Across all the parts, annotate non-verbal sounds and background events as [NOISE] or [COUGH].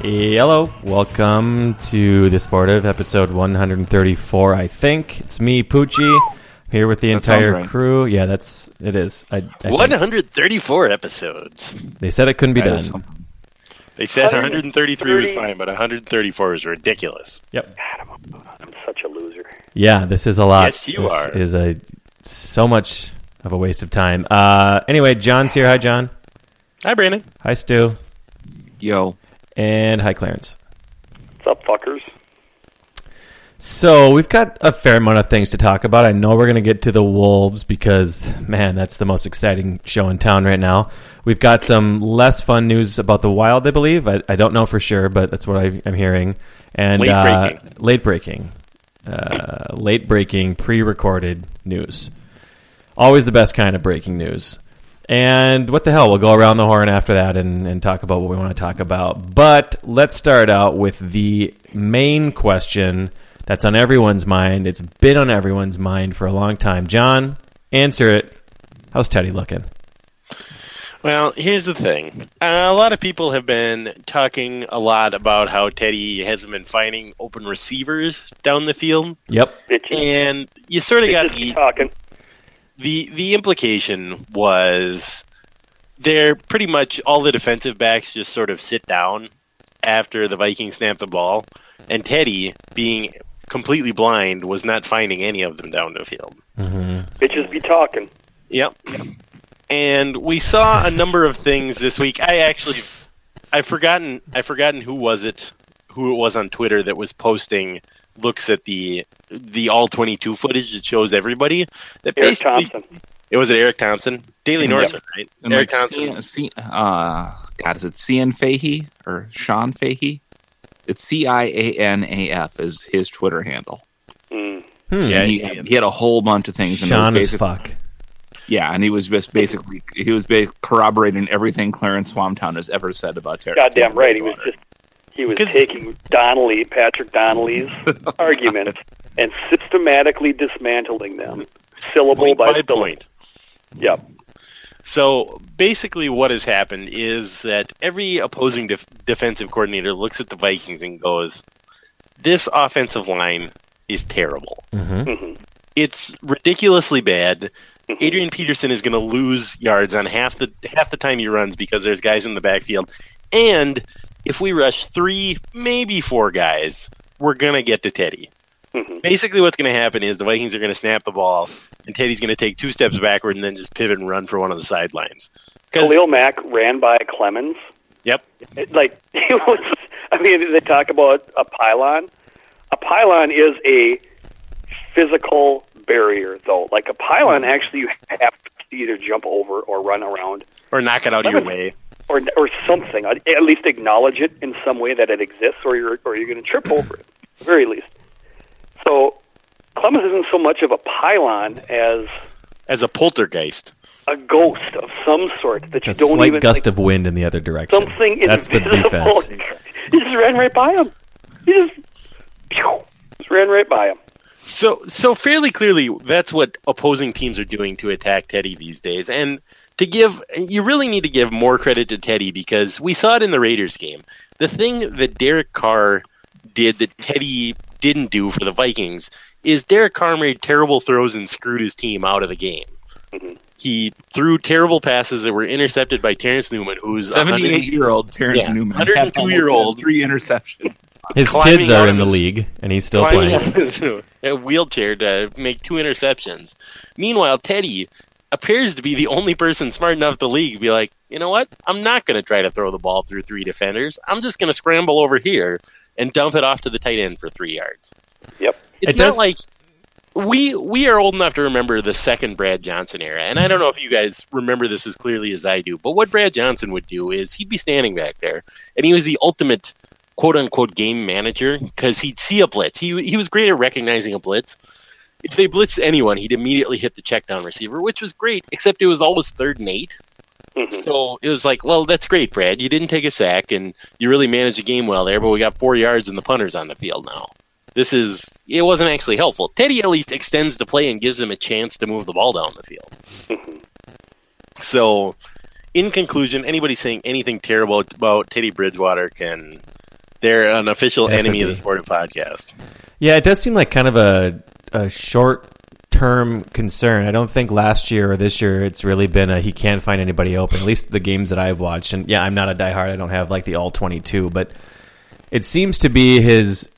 Hello, welcome to the Sportive episode 134. I think it's me, Poochie, here with the That entire right. crew. Yeah, that's it is. I, I think 134 episodes. they said it couldn't be That is done. They said 133 was fine, but 134 is ridiculous. Yep. I'm such a loser. Yeah, this is a lot. Yes, you this are. Is a so much of a waste of time. Uh, anyway, John's here. Hi, John. Hi, Brandon. Hi, Stu. Yo, And hi, Clarence. What's up, fuckers? So we've got a fair amount of things to talk about. I know we're going to get to the Wolves because, man, that's the most exciting show in town right now. We've got some less fun news about the Wild, I believe. I, I don't know for sure, but that's what I, I'm hearing. And Late uh, breaking. late breaking, uh, late breaking, pre-recorded news. Always the best kind of breaking news. And what the hell? We'll go around the horn after that and, and talk about what we want to talk about. But let's start out with the main question that's on everyone's mind. It's been on everyone's mind for a long time. John, answer it. How's Teddy looking? Well, here's the thing. Uh, a lot of people have been talking a lot about how Teddy hasn't been finding open receivers down the field, Yep. And you sort of got Bitches the keep talking. The the implication was they're pretty much all the defensive backs just sort of sit down after the Vikings snap the ball, and Teddy, being completely blind, was not finding any of them down the field. Mm-hmm. Bitches be talking. Yep. And we saw a number of things this week. I actually, I've forgotten, I've forgotten who was it, who it was on Twitter that was posting looks at the the all twenty two footage that shows everybody. That Eric Thompson. It was it Eric Thompson, Daily Yep. Norseman, right? and Eric like Thompson. C, C, uh, God, is it Cian Fahey or Sean Fahey? It's C I A N A F is his Twitter handle. Mm. Hmm. Yeah, he, he- he had a whole bunch of things. And it Sean as fuck. Yeah, and he was just basically he was corroborating everything Clarence Swamtown has ever said about Terry. Goddamn right. He was just he was Because- taking Donnelly, Patrick Donnelly's [LAUGHS] arguments and systematically dismantling them, syllable point by by syllable. point. Yep. So basically, what has happened is that every opposing def- defensive coordinator looks at the Vikings and goes, "This offensive line is terrible. hmm It's ridiculously bad. Adrian Peterson is going to lose yards on half the half the time he runs because there's guys in the backfield, and if we rush three, maybe four guys, we're going to get to Teddy." Mhm. Basically, what's going to happen is the Vikings are going to snap the ball, and Teddy's going to take two steps backward and then just pivot and run for one of the sidelines. Khalil Mack ran by Clemmings. Yep. It, like [LAUGHS] it was. I mean, they talk about a pylon. A pylon is a physical barrier, though. Like a pylon, actually, you have to either jump over or run around Or knock it out of your way. Or or something. At at least acknowledge it in some way that it exists, or you're or you're going to trip [CLEARS THROAT] over it, at the very least. So Clemmings isn't so much of a pylon as As a poltergeist. a ghost of some sort that you A don't slight even gust like, of wind in the other direction. something That's the invisible. defense. [LAUGHS] he just ran right by him. He just, pew, just ran right by him. So, so fairly clearly, that's what opposing teams are doing to attack Teddy these days. And to give you really need to give more credit to Teddy because we saw it in the Raiders game. The thing that Derek Carr did that Teddy didn't do for the Vikings is Derek Carr made terrible throws and screwed his team out of the game. Mm-hmm. He threw terrible passes that were intercepted by Terrence Newman, who's 78 year old Terrence Yeah, Newman. 102 year old. Three interceptions. His kids are in the his- league, and he's still playing. out [LAUGHS] a wheelchair to make two interceptions. Meanwhile, Teddy appears to be the only person smart enough to league be like, you know what? I'm not going to try to throw the ball through three defenders. I'm just going to scramble over here and dump it off to the tight end for three yards. Yep. It's It not does- like we we are old enough to remember the second Brad Johnson era, and I don't know if you guys remember this as clearly as I do. But what Brad Johnson would do is he'd be standing back there, and he was the ultimate quote unquote game manager because he'd see a blitz. He he was great at recognizing a blitz. If they blitzed anyone, he'd immediately hit the check down receiver, which was great. Except it was always third and 8 Mhm. So it was like, well, that's great, Brad. You didn't take a sack, and you really managed the game well there. But we got four yards, and the punter's on the field now. This is it wasn't actually helpful. Teddy at least extends the play and gives him a chance to move the ball down the field. so, in conclusion, anybody saying anything terrible about Teddy Bridgewater can they're an official Yes, enemy of the indeed. Sportive Podcast. Yeah, it does seem like kind of a, a short term concern. I don't think last year or this year it's really been a he can't find anybody open. At least the games that I've watched. And yeah, I'm not a diehard. I don't have like the all 22, but it seems to be his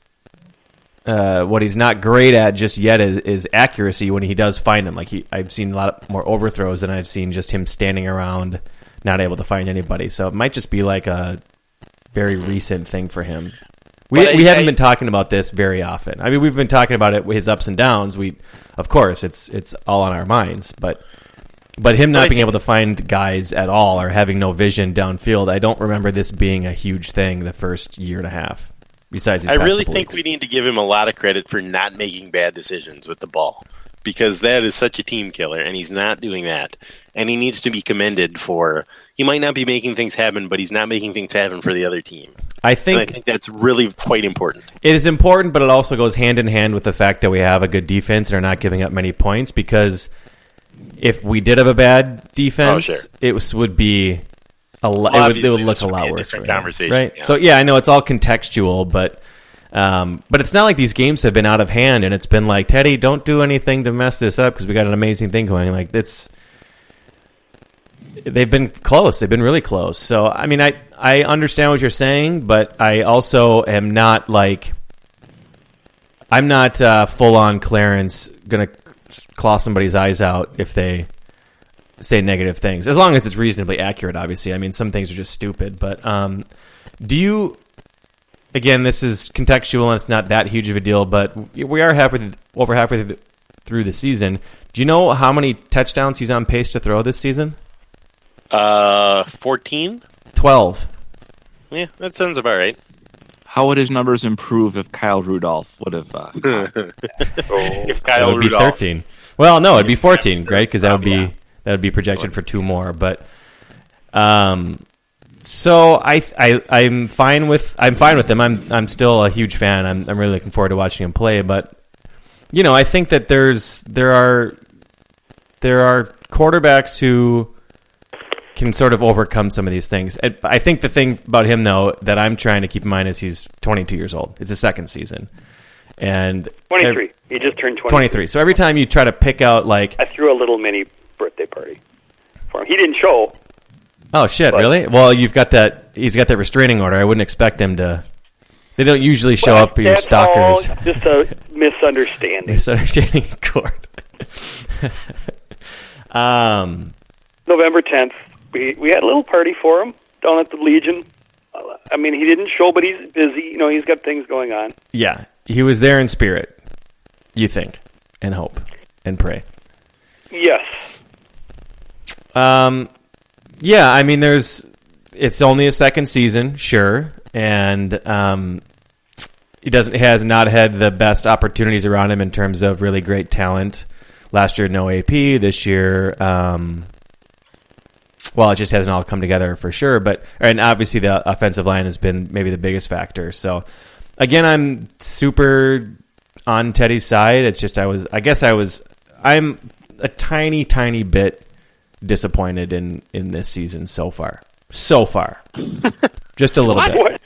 uh, what he's not great at just yet is, is accuracy when he does find them. Like he, I've seen a lot more overthrows than I've seen just him standing around not able to find anybody. So it might just be like a very recent thing for him. We, But I- we haven't I- been talking about this very often. I mean, we've been talking about it, his ups and downs. We, of course, it's it's all on our minds. But but him not But being able to find guys at all or having no vision downfield, I don't remember this being a huge thing the first year and a half. Besides, I really think weeks. we need to give him a lot of credit for not making bad decisions with the ball because that is such a team killer, and he's not doing that. And he needs to be commended for. He might not be making things happen, but he's not making things happen for the other team. I And I think think that's really quite important. it is important, but it also goes hand in hand with the fact that we have a good defense and are not giving up many points. Because if we did have a bad defense, Oh, sure. it was, would be a lo- it, would, it would look a lot a worse. him, right? yeah. So yeah, I know it's all contextual, but um, but it's not like these games have been out of hand and it's been like Teddy, don't do anything to mess this up because we got an amazing thing going. Like it's they've been close. They've been really close. So I mean, I I understand what you're saying, but I also am not like I'm not uh, full on Clarence gonna claw somebody's eyes out if they say negative things, as long as it's reasonably accurate. Obviously, I mean some things are just stupid. But um, do you? Again, this is contextual and it's not that huge of a deal, but we are halfway over halfway through the season. Do you know how many touchdowns he's on pace to throw this season? Uh, fourteen. Twelve. Yeah, that sounds about right. How would his numbers improve if Kyle Rudolph would have? Uh, [LAUGHS] If That Kyle would be Rudolph, thirteen. Well, no, it'd be fourteen, right? Because that would be that would be projection for two more. But um, so I I I'm fine with I'm fine with him. I'm I'm still a huge fan. I'm I'm really looking forward to watching him play. But you know, I think that there's there are there are quarterbacks who can sort of overcome some of these things. I think the thing about him though that I'm trying to keep in mind is he's 22 years old. It's his second season. And 23. He just turned 23. 23. So every time you try to pick out like, I threw a little mini birthday party for him. He didn't show. oh shit, But- really? Well, you've got that. He's got that restraining order. I wouldn't expect him to. They don't usually show Well, up your stalkers. just a misunderstanding. Misunderstanding in [LAUGHS] court. [LAUGHS] um. November 10th, we we had a little party for him down at the Legion. I mean, he didn't show, but he's busy. You know, he's got things going on. Yeah, he was there in spirit. You think and hope and pray. Yes. Um, yeah, I mean, there's. It's only a second season, sure, and um, he doesn't he has not had the best opportunities around him in terms of really great talent. Last year, no AP. This year, um, well, it just hasn't all come together for sure. But and obviously, the offensive line has been maybe the biggest factor. So, again, I'm super on Teddy's side. It's just I was, I guess I was, I'm a tiny, tiny bit disappointed in in this season so far. So far, [LAUGHS] just a little bit. What,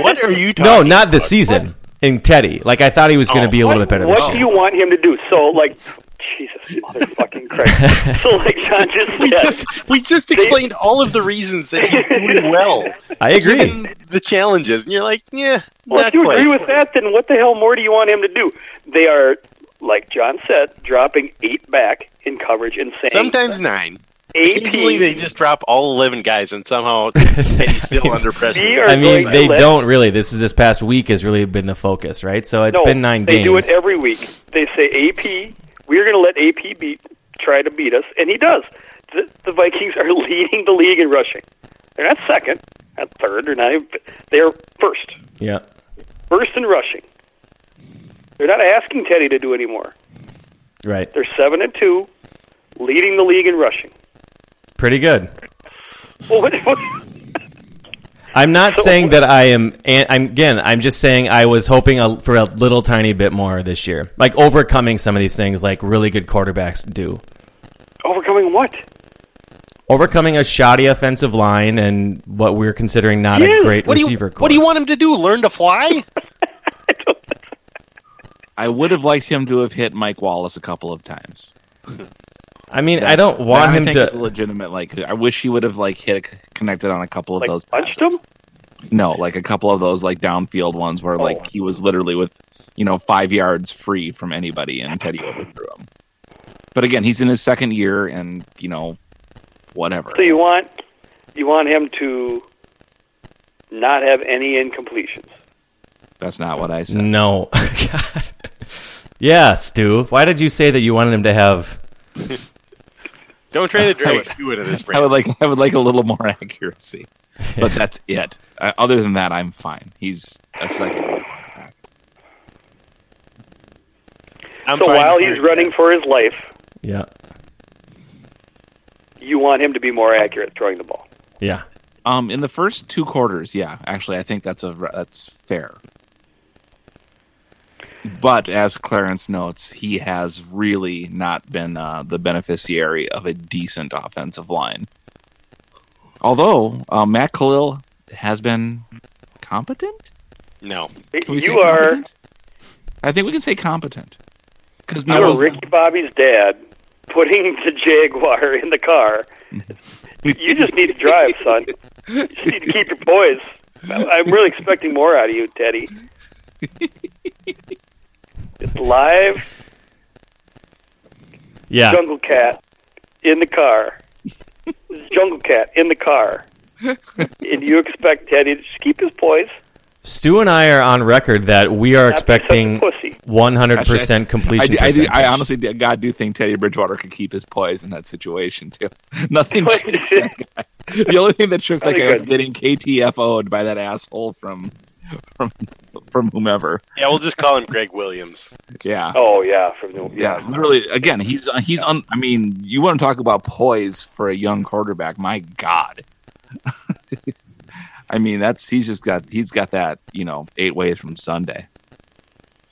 What are you talking No, not this about? season. In Teddy, like I thought he was going to Oh, be a little bit better what this do year. you want him to do? So, like, Jesus, motherfucking Christ. [LAUGHS] so, like John just We just we just explained all of the reasons that he's doing [LAUGHS] well. I agree. The challenges, and you're like, yeah, well, if you quite. agree with that, then what the hell more do you want him to do? They are, like John said, dropping eight back in coverage and saying Sometimes nine. Occasionally, they just drop all eleven guys, and somehow [LAUGHS] Teddy's still under pressure. I mean, they let- don't really. This is this past week has really been the focus, right? So it's no, been nine they games. They do it every week. They say AP, we're going to let AP beat, try to beat us, and he does. The, the Vikings are [LAUGHS] leading the league in rushing. They're not second, not third, they're not even. They're first, yeah, first in rushing. They're not asking Teddy to do any more. right. They're seven and two, leading the league in rushing. Pretty good. Well, what, what, I'm not So- saying that I am. I'm again. I'm just saying I was hoping a, for a little tiny bit more this year, like overcoming some of these things, like really good quarterbacks do. overcoming what? Overcoming a shoddy offensive line and what we're considering not Yeah, a great What do receiver you. What do you want him to do? Learn to fly? [LAUGHS] I would have liked him to have hit Mike Wallace a couple of times. [LAUGHS] I mean, I don't want That, him I think to. legitimate. Like, I wish he would have like hit connected on a couple of Like those. punched passes. him? No, like a couple of those like downfield ones where Oh. like he was literally with you know five yards free from anybody and Teddy overthrew him. But again, he's in his second year, and you know, whatever. So you want you want him to not have any incompletions. That's not what I said. No. [LAUGHS] God. Yeah, Stu. Why did you say that you wanted him to have? Don't try to drag Stu into this. [LAUGHS] I would like I would like a little more [LAUGHS] accuracy, but [LAUGHS] that's it. Uh, other than that, I'm fine. He's a second. year. I'm so while with he's that. running for his life, Yeah, you want him to be more accurate throwing the ball. yeah. Um, in the first two quarters, yeah, actually, I think that's a that's fair. But as Clarence notes, he has really not been uh, the beneficiary of a decent offensive line. Although uh, Matt Kalil has been competent. No, Can we say You are competent? I think we can say competent. Because you are Ricky Bobby's dad putting the Jaguar in the car. [LAUGHS] You just need to drive, son. You just need to keep your poise. I'm really expecting more out of you, Teddy. [LAUGHS] It's live Yeah. Jungle Cat in the car. Jungle Cat in the car. [LAUGHS] and you expect Teddy to just keep his poise. Stu and I are on record that we are Not be such a expecting 100% completion I, I, do, I percentage. honestly, do- God, do think Teddy Bridgewater could keep his poise in that situation too. [LAUGHS] Nothing. That guy. The only thing that shook that Very guy was getting KTFO'd by that asshole from from from whomever. yeah, we'll just call him Greg Williams. Yeah. Oh yeah, from the Yeah, literally. Again, he's uh, he's on. I mean, you want to talk about poise for a young quarterback? My God. [LAUGHS] I mean, that's he's just got he's got that you know eight ways from Sunday.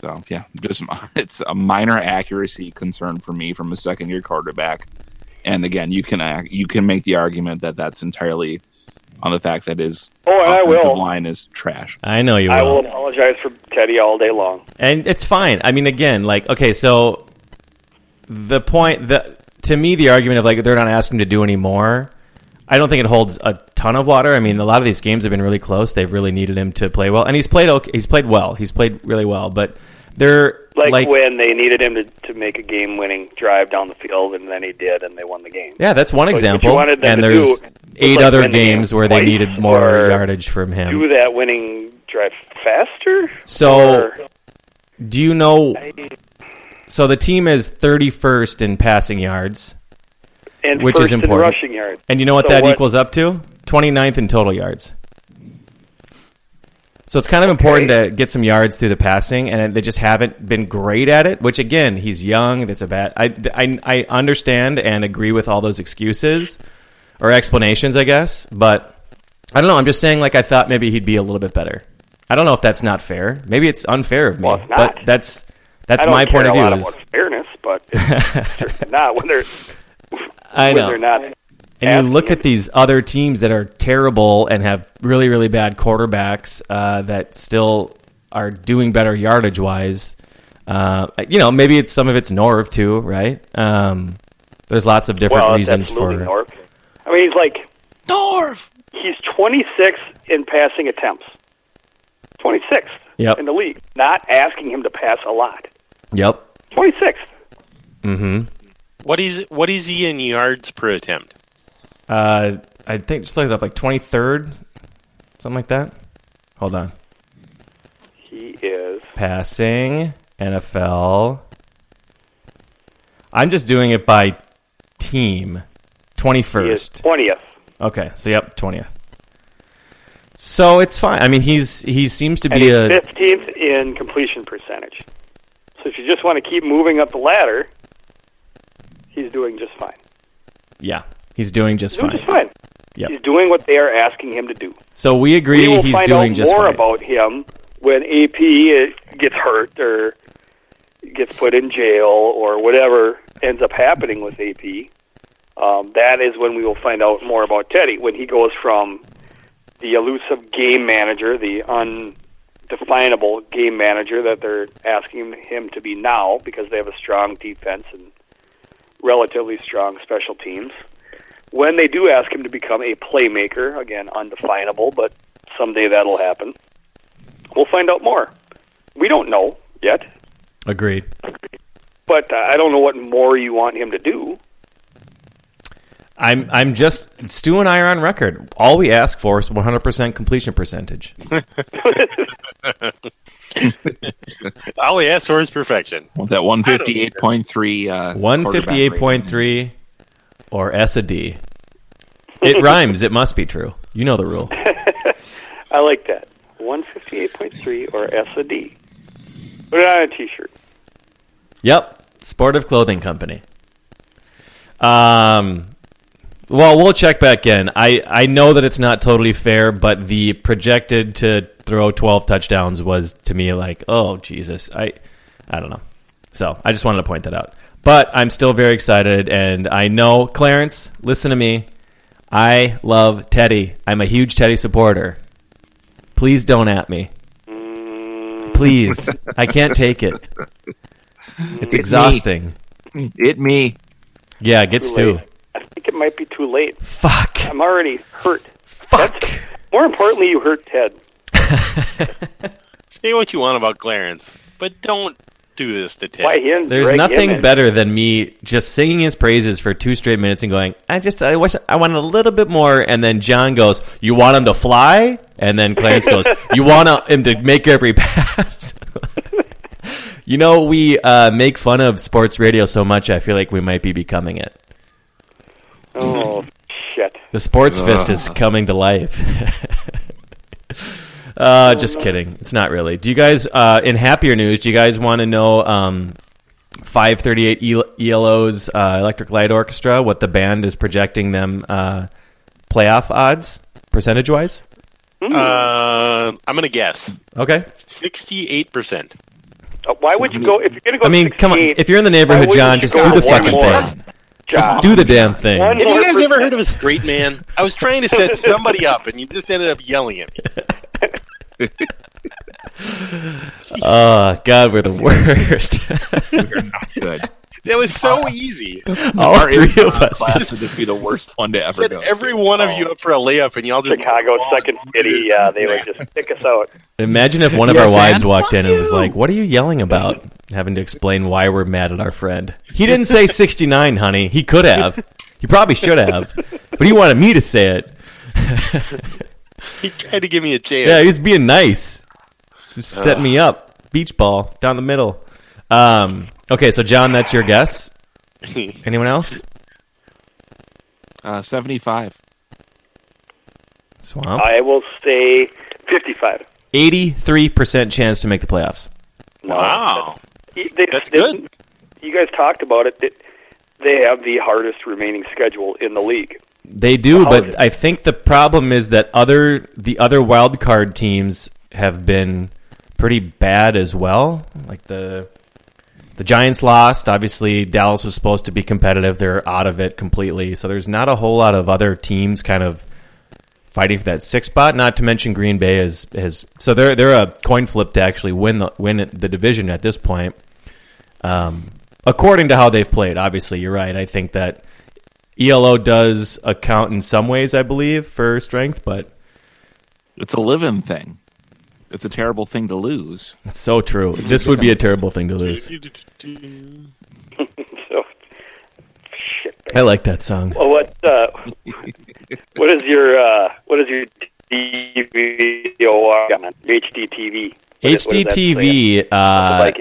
So yeah, just [LAUGHS] it's a minor accuracy concern for me from a second year quarterback. And again, you can you can make the argument that that's entirely on the fact that his Oh, and I offensive will. line is trash. I know you will. I will apologize for Teddy all day long. and it's fine. I mean, again, like okay, so the point that to me, the argument of like they're not asking to do any more. I don't think it holds a ton of water. I mean, a lot of these games have been really close. They've really needed him to play well, and he's played. Okay, he's played well. He's played really well, but they're Like, like, when they needed him to, to make a game-winning drive down the field, and then he did, and they won the game. yeah, that's one What- what example. And there's eight like, other games where they needed more yardage from him. Do that winning drive faster. So- or, Do you know? So the team is 31st in passing yards, and which first is important. in rushing yards. and you know what So that equals up to? 29th in total yards. So it's kind of important to get some yards through the passing, and they just haven't been great at it. Which again, he's young. That's a bad. I, I I understand and agree with all those excuses or explanations, I guess. But I don't know. I'm just saying, like I thought maybe he'd be a little bit better. I don't know if that's not fair. Maybe it's unfair of me. Well, it's But that's that's my point of view. Is, fairness, but [LAUGHS] not when they're I when know. they're not And asking you look at these other teams that are terrible and have really, really bad quarterbacks uh, that still are doing better yardage wise. Uh, you know, maybe it's some of it's Norv too, right? Um, there's lots of different well, reasons that's absolutely for. Norv. I mean, he's like Norv. he's 26 in passing attempts. 26th Yep. in the league. Not asking him to pass a lot. Yep. 26th. Mm-hmm. What is what is he in yards per attempt? Uh, I think just looked it up like 23rd, something like that. Hold on. He is. Passing NFL. I'm just doing it by team. 21st. 20th. Okay, so yep, 20th. So it's fine. I mean, he's he seems to be he's a 15th in completion percentage. So if you just want to keep moving up the ladder, he's doing just fine. yeah. He's doing just doing fine. just fine. Yep. He's doing what they are asking him to do. So we agree he's doing just fine. we will he's find doing out just more fine. about him when AP uh, gets hurt or gets put in jail or whatever ends up happening with AP. Um, that is when we will find out more about Teddy when he goes from the elusive game manager, the undefinable game manager that they're asking him to be now because they have a strong defense and relatively strong special teams. When they do ask him to become a playmaker, again, undefinable, but someday that'll happen. We'll find out more. We don't know yet, Agreed. but uh, I don't know what more you want him to do. I'm I'm just Stu and I are on record. All we ask for is 100% completion percentage. [LAUGHS] All we ask for is perfection. That one fifty eight point three. Uh, 158.3 or S a D. It [LAUGHS] rhymes. It must be true. You know the rule. [LAUGHS] I like that. 158.3 or S a D. Put it on a t-shirt. Yep, Sportive Clothing Company. Um, well, we'll check back in. I I know that it's not totally fair, but the projected to throw 12 touchdowns was to me like, oh Jesus, I I don't know. So I just wanted to point that out. But I'm still very excited, and I know Clarence. Listen to me. I love Teddy. I'm a huge Teddy supporter. Please don't at me. Please, I can't take it. It's me. exhausting. It me. Yeah, it gets Too to. I think it might be too late. Fuck. I'm already hurt. Fuck. More importantly, you hurt Ted. [LAUGHS] Say what you want about Clarence, but don't do this to Ted. Why he didn't There's drag nothing in? better than me just singing his praises for two straight minutes and going, I just, I wish I wanted a little bit more. And then John goes, You want him to fly? And then Clarence goes, [LAUGHS] You want him to make every [LAUGHS] pass? [LAUGHS] you know, we uh, make fun of sports radio so much, I feel like we might be becoming it. Oh shit! The sports fist is coming to life. Uh, just kidding. It's not really. Do you guys, uh, in happier news, do you guys want to know um, 538 E- ELO's uh, Electric Light Orchestra, what the band is projecting them uh, playoff odds, percentage wise? Uh, I'm gonna guess Okay. sixty-eight percent. Uh, why would you go if you're going to go? I mean, come on. If you're in the neighborhood, John, just do the fucking more thing. job? Just do the damn thing. One Have you guys ever heard of a straight man? I was trying to set somebody up, and you just ended up yelling at me. [LAUGHS] Oh, [LAUGHS] God, we're the worst. We're not good. That was so easy. All Our three of us class just would just be the worst one to ever Set go. every one of you up for a layup, and y'all just Chicago second city. Yeah, they would just pick us out. Imagine if one of Yes, our wives walked in fuck and was like, "What are you yelling about?" Having to explain why we're mad at our friend. He didn't say [LAUGHS] 69, honey. He could have. He probably should have. But he wanted me to say it. [LAUGHS] He tried to give me a chance. Yeah, he was being nice. Just setting me up. Beach ball down the middle. Um, okay, so John, that's your guess. [LAUGHS] Anyone else? Uh, Seventy five. Swamp. I will say 55. 83% chance to make the playoffs. Wow. They- they- That's they- good. You guys talked about it. They have the hardest remaining schedule in the league. They do, but? I think the problem is that other the other wild card teams have been pretty bad as well. Like the the Giants lost. Obviously, Dallas was supposed to be competitive. They're out of it completely. So there's not a whole lot of other teams kind of fighting for that sixth spot. Not to mention Green Bay is has so they're they're a coin flip to actually win the win the division at this point. Um, according to how they've played, obviously you're right. I think that ELO does account in some ways, I believe, for strength, but It's a living thing. It's a terrible thing to lose. it's so true. This would be a terrible thing to lose. [LAUGHS] so, shit. I like that song. Well, what uh, [LAUGHS] what is your uh, what is your DVOA on HDTV? What is- what does that say? HDTV uh,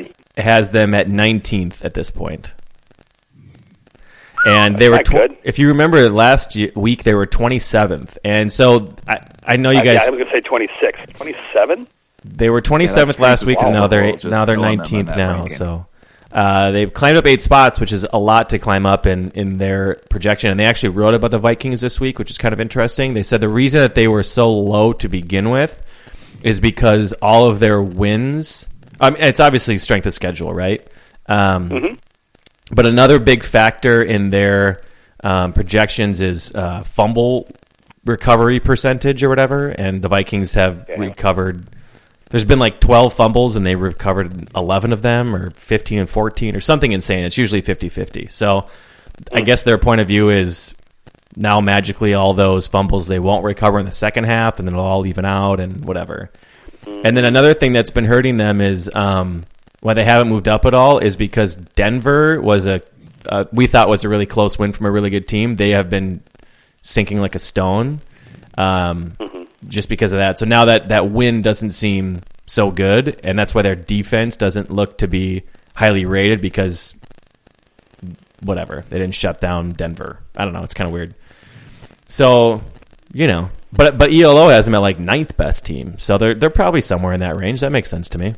has them at 19th at this point. And they were, That's not good. if you remember last ye- week, they were 27th. And so I, I know you Uh, guys, yeah, I was going to say 26. 27? they were 27th that's last week, and now they're eight, now they're killing them in 19th now. ranking. So uh, they've climbed up eight spots, which is a lot to climb up in in their projection. And they actually wrote about the Vikings this week, which is kind of interesting. They said the reason that they were so low to begin with is because all of their wins. I mean, it's obviously strength of schedule, right? Um, But another big factor in their um, projections is uh, fumble recovery percentage or whatever. And the Vikings have recovered. There's been like 12 fumbles and they recovered 11 of them, or 15 and 14, or something insane. It's usually 50 50. So I guess their point of view is now magically all those fumbles they won't recover in the second half and then it'll all even out and whatever. And then another thing that's been hurting them is um, why they haven't moved up at all is because Denver was a uh, we thought was a really close win from a really good team. They have been sinking like a stone, um, just because of that. So now that that win doesn't seem so good, and that's why their defense doesn't look to be highly rated because whatever they didn't shut down Denver. I don't know. It's kind of weird. So you know, but but ELO has them at like ninth best team, so they're they're probably somewhere in that range. That makes sense to me.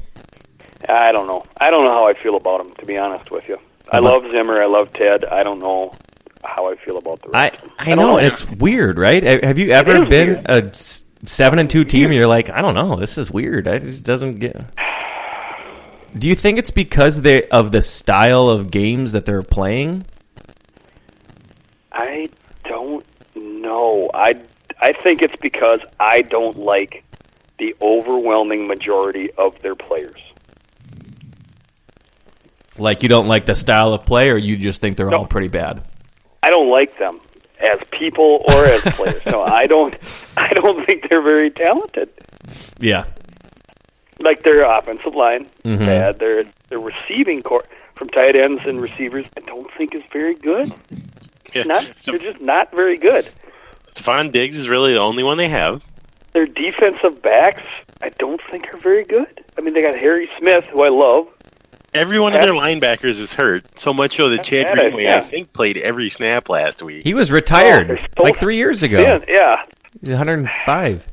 I don't know. I don't know how I feel about them, to be honest with you. I love Zimmer. I love Ted. I don't know how I feel about the I rest. them. I don't know, and it's weird, right? Have you ever been weird. a seven and two team? And you're like, I don't know, this is weird. I just doesn't get. [SIGHS] Do you think it's because they of the style of games that they're playing? I don't know. I I think it's because I don't like the overwhelming majority of their players. Like you don't like the style of play, or you just think they're No. all pretty bad? I don't like them as people or as players. No, I don't. [LAUGHS] I don't think they're very talented. Yeah, Like their offensive line, Mhm. bad. Their their receiving core from tight ends and receivers, I don't think is very good. Yeah. Not they're just not very good. Stefon Diggs is really the only one they have. Their defensive backs, I don't think are very good. I mean, they got Harry Smith, who I love. Every one of their linebackers is hurt, so much so that Chad bad, I- Greenway, I think, played every snap last week. he was retired Oh, so like three years ago. thin, yeah. 105.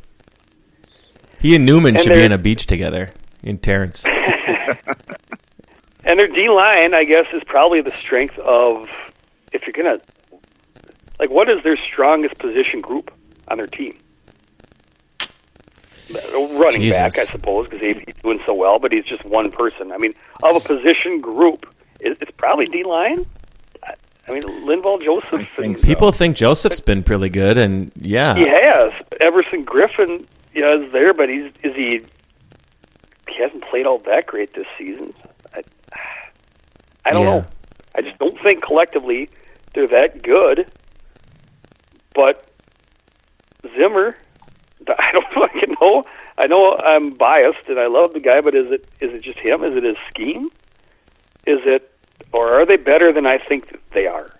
He and Newman And should be they're- on a beach together. In Terrence, [LAUGHS] And their D line, I guess, is probably the strength of if you're gonna like what is their strongest position group on their team? Running back, I suppose, because he's doing so well, but he's just one person. I mean, of a position group, it- it's probably D line. I mean, Linval Joseph. think so. people think Joseph's been pretty good, and yeah, He has Everson Griffen. Yeah, is there, but he's is he? He hasn't played all that great this season. I, I don't Yeah. know. I just don't think collectively they're that good. But Zimmer, [LAUGHS] I don't fucking know. I know I'm biased and I love the guy, but is it is it just him? Is it his scheme? Is it, or are they better than I think they are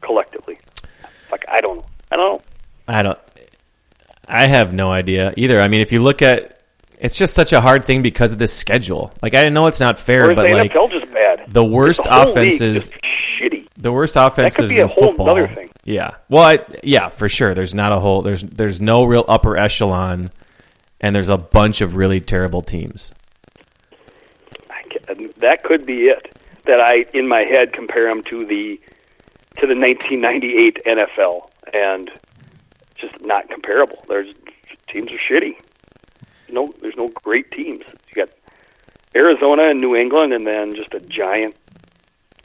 collectively? Like I don't know. I don't know. I don't. I have no idea either. I mean, if you look at, it's just such a hard thing because of this schedule. Like, I know it's not fair, but the like NFL just bad? the worst The offenses, shitty. the worst offenses could be a whole football. other thing. Yeah. Well, I, yeah, for sure. There's not a whole. There's there's no real upper echelon, and there's a bunch of really terrible teams. I ca- um, That could be it. That I, in my head, compare them to the to the 1998 NFL, and just not comparable. There's teams are shitty. No, there's no great teams. You got Arizona and New England, and then just a giant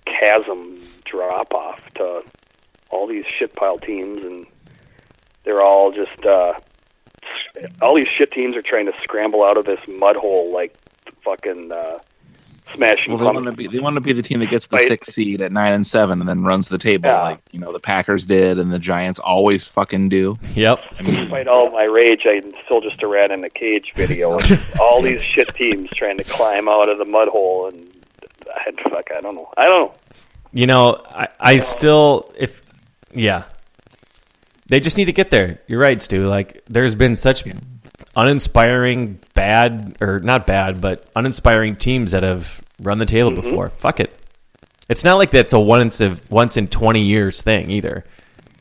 chasm drop off to all these shit pile teams, and they're all just uh, all these shit teams are trying to scramble out of this mud hole like fucking uh, smashing Well, they want to be they want to be the team that gets the Right. sixth seed at nine and seven, and then runs the table Yeah. like you know the Packers did, and the Giants always fucking do. Yep. I mean, Despite all my rage, I'm still just a rat in a cage video. [LAUGHS] all these shit teams trying to climb out of the mud hole, and I, fuck, I don't know. I don't know. You know, I, I still if yeah. They just need to get there. You're right, Stu. Like there's been such uninspiring bad or not bad, but uninspiring teams that have run the table Mm-hmm. before. Fuck it. It's not like that's a once of once in twenty years thing either.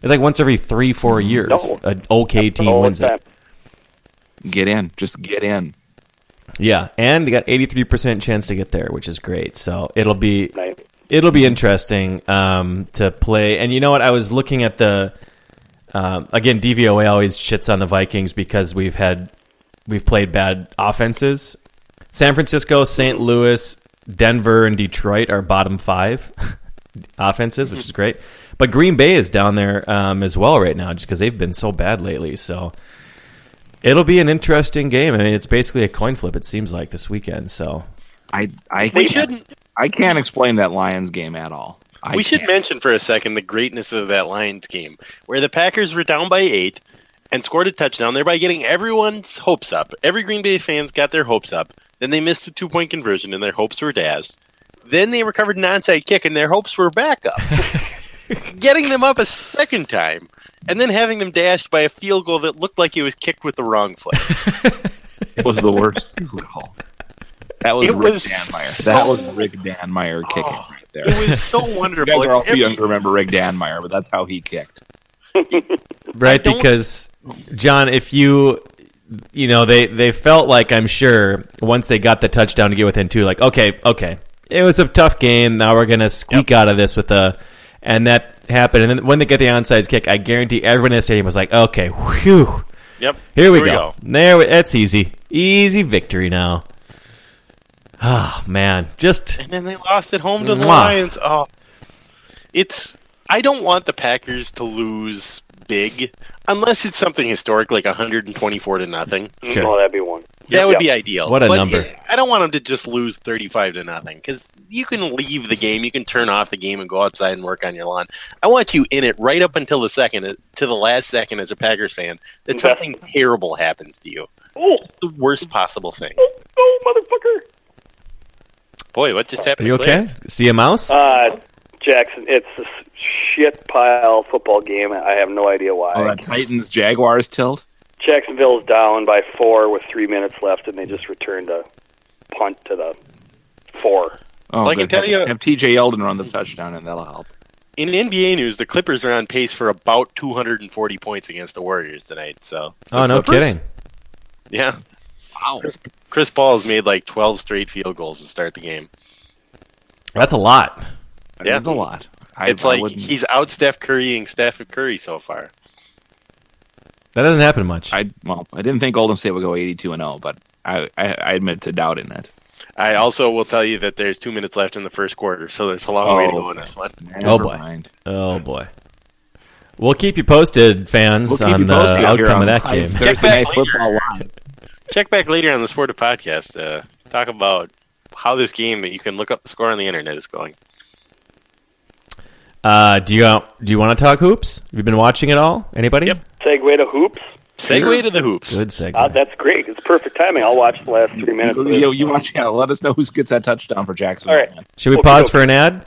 It's like once every three, four years, No. an okay team All the wins it. get in, just get in. Yeah, and they got eighty three percent chance to get there, which is great. So it'll be Nice. It'll be interesting um, to play. And you know what? I was looking at the um, again. DVOA always shits on the Vikings because we've had we've played bad offenses. San Francisco, St. Louis, Denver, and Detroit are bottom five [LAUGHS] offenses, which is great. But Green Bay is down there um, as well right now, just because they've been so bad lately. So it'll be an interesting game. I mean, it's basically a coin flip. It seems like this weekend. So I I We shouldn't. I can't explain that Lions game at all. I we should can't. mention for a second the greatness of that Lions game, where the Packers were down by eight and scored a touchdown, thereby getting everyone's hopes up. Every Green Bay fans got their hopes up. Then they missed a two point conversion, and their hopes were dashed. Then they recovered an onside kick, and their hopes were back up, [LAUGHS] getting them up a second time, and then having them dashed by a field goal that looked like it was kicked with the wrong foot. [LAUGHS] It was the worst field goal. That was It Rick was Danmeier. so- That was Rick Danmeier kicking oh, right there. It was so [LAUGHS] wonderful. You wonderful. guys are all too young to remember Rick Danmeier, but that's how he kicked. [LAUGHS] right because John, if you you know they they felt like I'm sure once they got the touchdown to get within two, like okay, okay, it was a tough game. Now we're gonna squeak out of this with a, and that happened. And then when they get the onside kick, I guarantee everyone in the stadium was like, okay, whew, Yep. here we go. There, we- that's easy, easy victory now. Oh man, just And then they lost at home to the Lions. Oh, it's. I don't want the Packers to lose big unless it's something historic like 124 to nothing. Sure. Oh, that'd be one. That would Yep. be ideal. What a But number. it- I don't want them to just lose 35 to nothing because you can leave the game, you can turn off the game and go outside and work on your lawn. I want you in it right up until the second, uh, to the last second as a Packers fan, that Okay. something terrible happens to you. Oh, The worst possible thing. oh, motherfucker! Boy, what just happened? are happened? you to Claire? okay? See a mouse? Uh, Jackson, it's a shit pile football game. I have no idea why. Oh, that Titans Jaguars tilt. Jacksonville's down by four with three minutes left, and they just returned a punt to the four. Oh, Well, I can good. tell you- have TJ Yeldon run the touchdown, and that'll help. In NBA news, the Clippers are on pace for about 240 points against the Warriors tonight. So, oh no, Clippers? kidding. yeah, Wow. Chris, Chris Paul has made like 12 straight field goals to start the game. That's a lot. That Yeah. is a lot. I, it's I like wouldn't- he's out Steph Currying Steph Curry so far. That doesn't happen much. I well, I didn't think Golden State would go eighty-two and zero, but I, I, I admit to doubting that. I also will tell you that there's two minutes left in the first quarter, so there's a long way to Oh. go in this one. Oh, oh, Never boy. mind. Oh boy. We'll keep you posted, fans, We'll keep on you the posted here outcome on of that game. Thursday Night. Football Live. Check back later on the Sportive Podcast. Uh, talk about how this game that you can look up the score on the internet is going. Uh, do you do you want to talk hoops? Have you been watching it all? Anybody? Yep. Segue to hoops. Segue to the hoops. Good segue. Uh, that's great. It's perfect timing. I'll watch the last three minutes. of this. You, you watch. Yeah, let us know who gets that touchdown for Jackson. All right. Should we Okey pause doke. for an ad?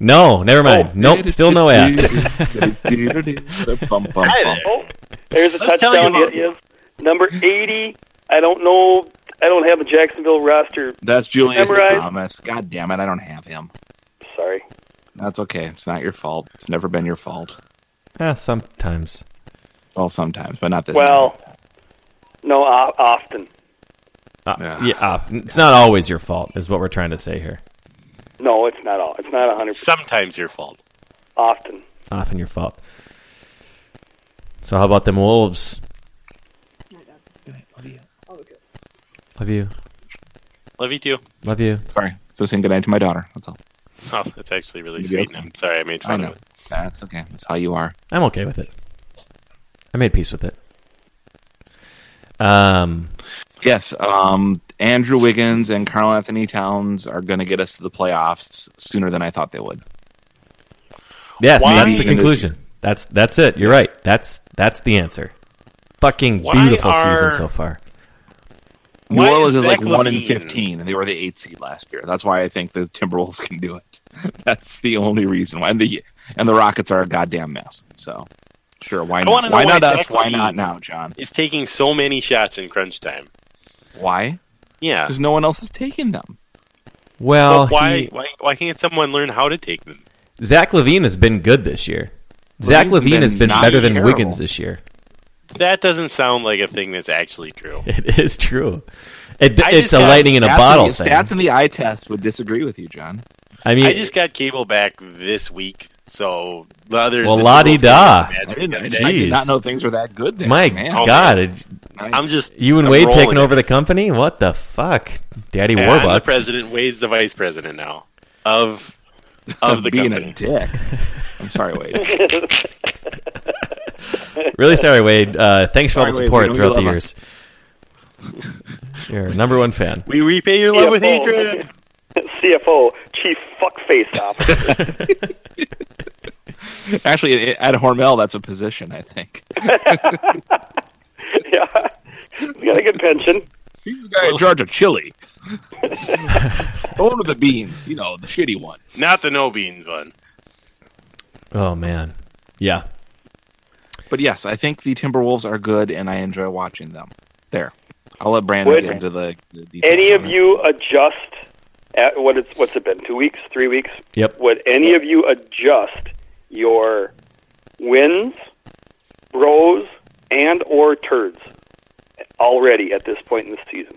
No, never mind. Oh. nope, still no ads. [LAUGHS] Bum, bum, Hi bum. there. Oh, there's a Let's tell you touchdown. about- It is number 80. I don't know. I don't have a Jacksonville roster. That's Julius Memorized. Thomas. God damn it, I don't have him. Sorry. That's okay. It's not your fault. It's never been your fault. Eh, sometimes. Well, sometimes, but not this. Well, no, o- often. Uh, Yeah. yeah, uh, it's not always your fault, is what we're trying to say here. No, it's not all. It's not 100%. Sometimes your fault. Often. Often your fault. So how about them wolves? Love you. Love you too. Love you. time. Sorry. So saying goodnight to my daughter. That's all. Oh, that's actually really You sweet. okay? I'm sorry I made I fun know. of it. That's okay. That's how you are. I'm okay with it. I made peace with it. Um, Yes. Um, Andrew Wiggins and Karl-Anthony Towns are going to get us to the playoffs sooner than I thought they would. yes, Why- that's the conclusion. That's that's it. You're right. That's that's the answer. Fucking Why beautiful are- season so far. New Why Orleans is is like Zach one in fifteen, and they were the eighth seed last year. That's why I think the Timberwolves can do it. [LAUGHS] That's the only reason why. And the and the Rockets are a goddamn mess. So sure, why not? Why why not us? Why not now, John? It's taking so many shots in crunch time. Why? Yeah. Because no one else is taking them. Well, But why, he- why why can't someone learn how to take them? Zach LaVine has been good this year. Zach LaVine's LaVine has been been not better than terrible. Wiggins this year. That doesn't sound like a thing that's actually true. [LAUGHS] It is true. It, it's a lightning in a bottle the, thing. Stats in the eye test would disagree with you, John. I mean, I just got cable back this week, so the other Well, the la-di-da. Timberwolves got I didn't, the I other did, day. I did not Jeez. know things were that good there. my man. God, it- I'm just you and I'm Wade rolling taking it. over the company? What the fuck, Daddy Yeah, I'm the Warbucks? president. Wade's the vice president now of [LAUGHS] of the being company. a dick. I'm sorry, [LAUGHS] Wade. Really sorry, Wade. Uh, thanks for all the Sorry, Wade, support throughout the years. You're number one fan. We repay your love with CFO. hatred. [LAUGHS] CFO, Chief Fuckface Officer. [LAUGHS] Actually, at Hormel, that's a position, I think. [LAUGHS] yeah. We got a good pension. He's the guy in charge of chili. Going with the beans, you know, the shitty one. Not the no beans one. Oh man, yeah. But yes, I think the Timberwolves are good, and I enjoy watching them. There, I'll let Brandon Would get into the, the details. Any of you adjust at what it's what's it been? Two weeks, three weeks? Yep. Would any of you adjust your wins, bros, and or turds already at this point in the season,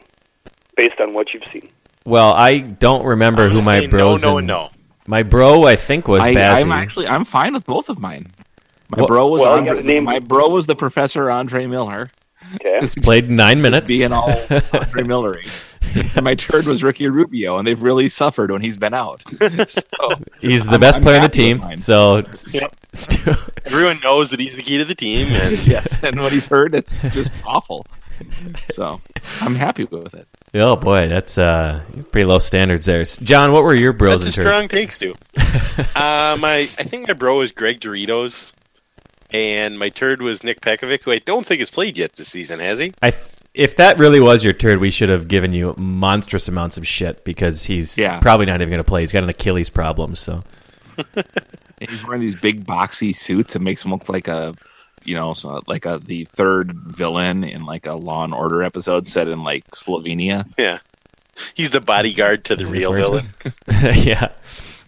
based on what you've seen? Well, I don't remember I'm who my say bros. No, no, and- and no. My bro, I think, was I, Bazzi. I'm actually I'm fine with both of mine. My Well- bro was Well, Andre, my bro was the Professor Andre Miller, Okay. He's played nine minutes. being all [LAUGHS] Andre Millery. and my turd was Ricky Rubio, and they've really suffered when he's been out. [LAUGHS] So, He's the I'm- best I'm player on the team. So, Yep. [LAUGHS] still, Everyone knows that he's the key to the team, and yes, and when he's hurt, it's just awful. So I'm happy with it. oh boy, that's uh, pretty low standards there. John, what were your bros that's and a turds? strong takes too. uh, my I think my bro is Greg Doritos, and my turd was Nick Pekovic, who I don't think has played yet this season, has he? I, if that really was your turd, we should have given you monstrous amounts of shit because he's Yeah. probably not even going to play. He's got an Achilles problem. So [LAUGHS] he's wearing these big boxy suits. It makes him look like a, you know, so like a the third villain in like a Law and Order episode set in like Slovenia. Yeah, he's the bodyguard to the real villain. [LAUGHS] yeah,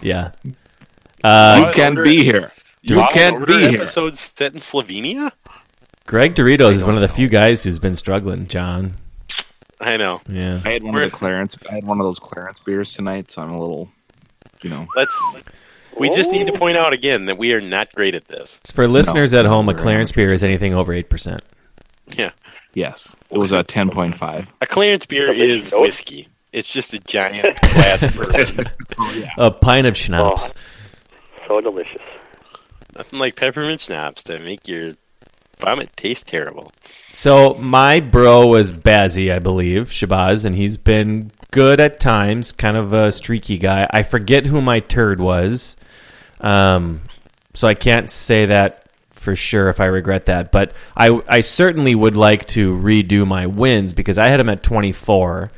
yeah. Uh, you can't be here. You Law can't Order be here. Episodes set in Slovenia. Greg Doritos is one of the few guys who's been struggling. John, I know. yeah. I had one We're- of the Clarence. I had one of those Clarence beers tonight, so I'm a little, you know. Let's. We just need to point out again that we are not great at this. For listeners at home, a Clarence beer is anything over eight percent. Yeah, Yes, it was a ten point five. a Clarence beer is whiskey. It's just a giant glass bourbon. [LAUGHS] Oh yeah. A pint of schnapps. So delicious. Nothing like peppermint schnapps to make your Vomit taste terrible. So my bro was Bazzy, I believe, Shabazz, and he's been good at times, kind of a streaky guy. I forget who my turd was, um, so I can't say that for sure if I regret that. But I, I certainly would like to redo my wins because I had them at 24,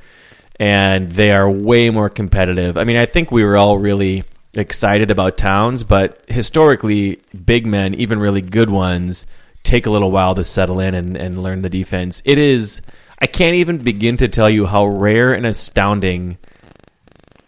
and they are way more competitive. I mean, I think we were all really excited about Towns, but historically, big men, even really good ones, take a little while to settle in and, and learn the defense. It is, I can't even begin to tell you how rare and astounding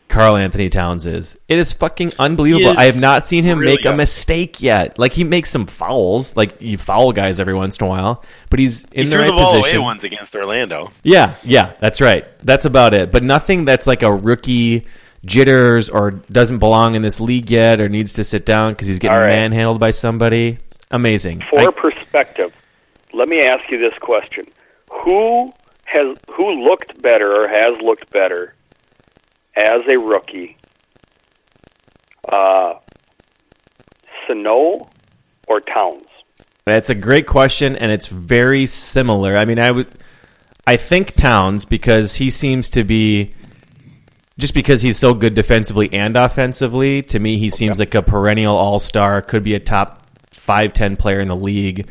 Karl-Anthony Towns is. It is fucking unbelievable. Is I have not seen him really make a mistake yet. Like he makes some fouls, like you foul guys every once in a while, but he's in he the right the ball position. away once against Orlando. Yeah, yeah, that's right. That's about it. But nothing that's like a rookie jitters or doesn't belong in this league yet or needs to sit down because he's getting right. manhandled by somebody. Amazing. For I- perspective, let me ask you this question: Who has who looked better or has looked better as a rookie? Uh, Sano or Towns? That's a great question, and it's very similar. I mean, I would, I think Towns because he seems to be, just because he's so good defensively and offensively. To me, he seems like a perennial All Star. Could be a top five, ten player in the league.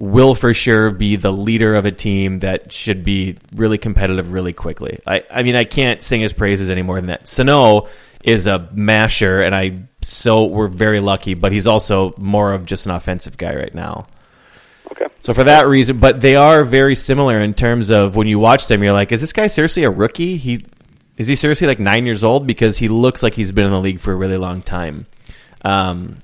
Will for sure be the leader of a team that should be really competitive really quickly. I, I mean, I can't sing his praises any more than that. Sano is a masher, and I so we're very lucky. But he's also more of just an offensive guy right now. Okay. So for that reason, but they are very similar in terms of when you watch them, you're like, is this guy seriously a rookie? He is he seriously like nine years old because he looks like he's been in the league for a really long time. Um,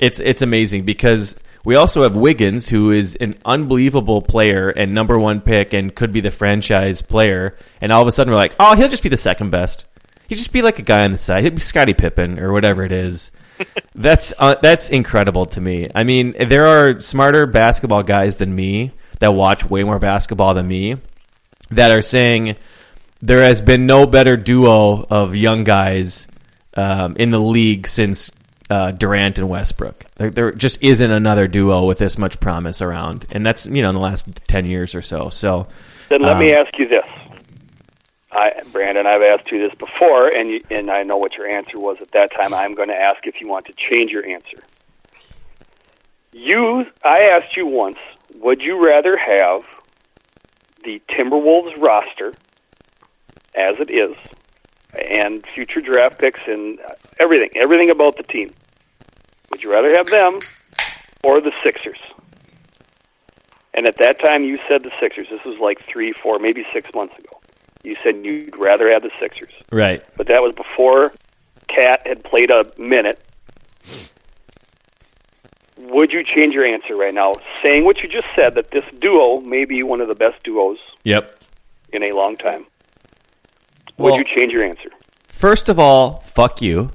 it's it's amazing because we also have Wiggins, who is an unbelievable player and number one pick and could be the franchise player, and all of a sudden we're like, oh, he'll just be the second best. He'd just be like a guy on the side. He'd be Scottie Pippen or whatever it is. [LAUGHS] that's uh, that's incredible to me. I mean, there are smarter basketball guys than me that watch way more basketball than me that are saying there has been no better duo of young guys um, in the league since uh, Durant and Westbrook. There, there just isn't another duo with this much promise around, and that's you know in the last ten years or so. So Then let me Um, ask you this. I, Brandon, I've asked you this before, and you, and I know what your answer was at that time. I'm going to ask if you want to change your answer. You, I asked you once, would you rather have the Timberwolves roster as it is, and future draft picks and everything, everything about the team? Would you rather have them or the Sixers? And at that time, you said the Sixers. This was like three, four, maybe six months ago. You said you'd rather have the Sixers, right, but that was before KAT had played a minute. Would you change your answer right now, saying what you just said that this duo may be one of the best duos yep. in a long time? Would you change your answer? First of all, fuck you.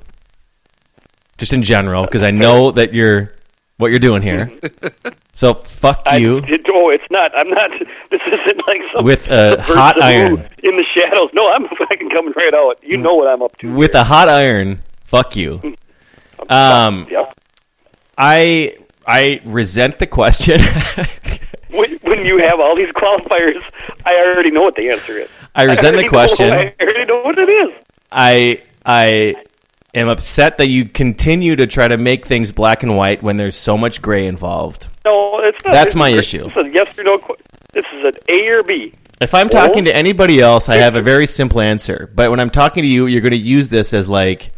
Just in general, because I know that you're what you're doing here. [LAUGHS] so fuck I, you. it- oh, it's not. I'm not. This isn't like some With a hot iron. in the shadows. No, I'm [LAUGHS] fucking coming right out. You know what I'm up to. With a hot iron, fuck you. [LAUGHS] Um, Yep. I I resent the question. When, when you have all these qualifiers, I already know what the answer is. I resent the [LAUGHS] already know- question. I already know what it is. I I am upset that you continue to try to make things black and white when there's so much gray involved. No, it's not. That's my issue. This is a yes or no. This is an A or B. If I'm talking to oh. anybody else, I have a very simple answer. But when I'm talking to you, you're going to use this as like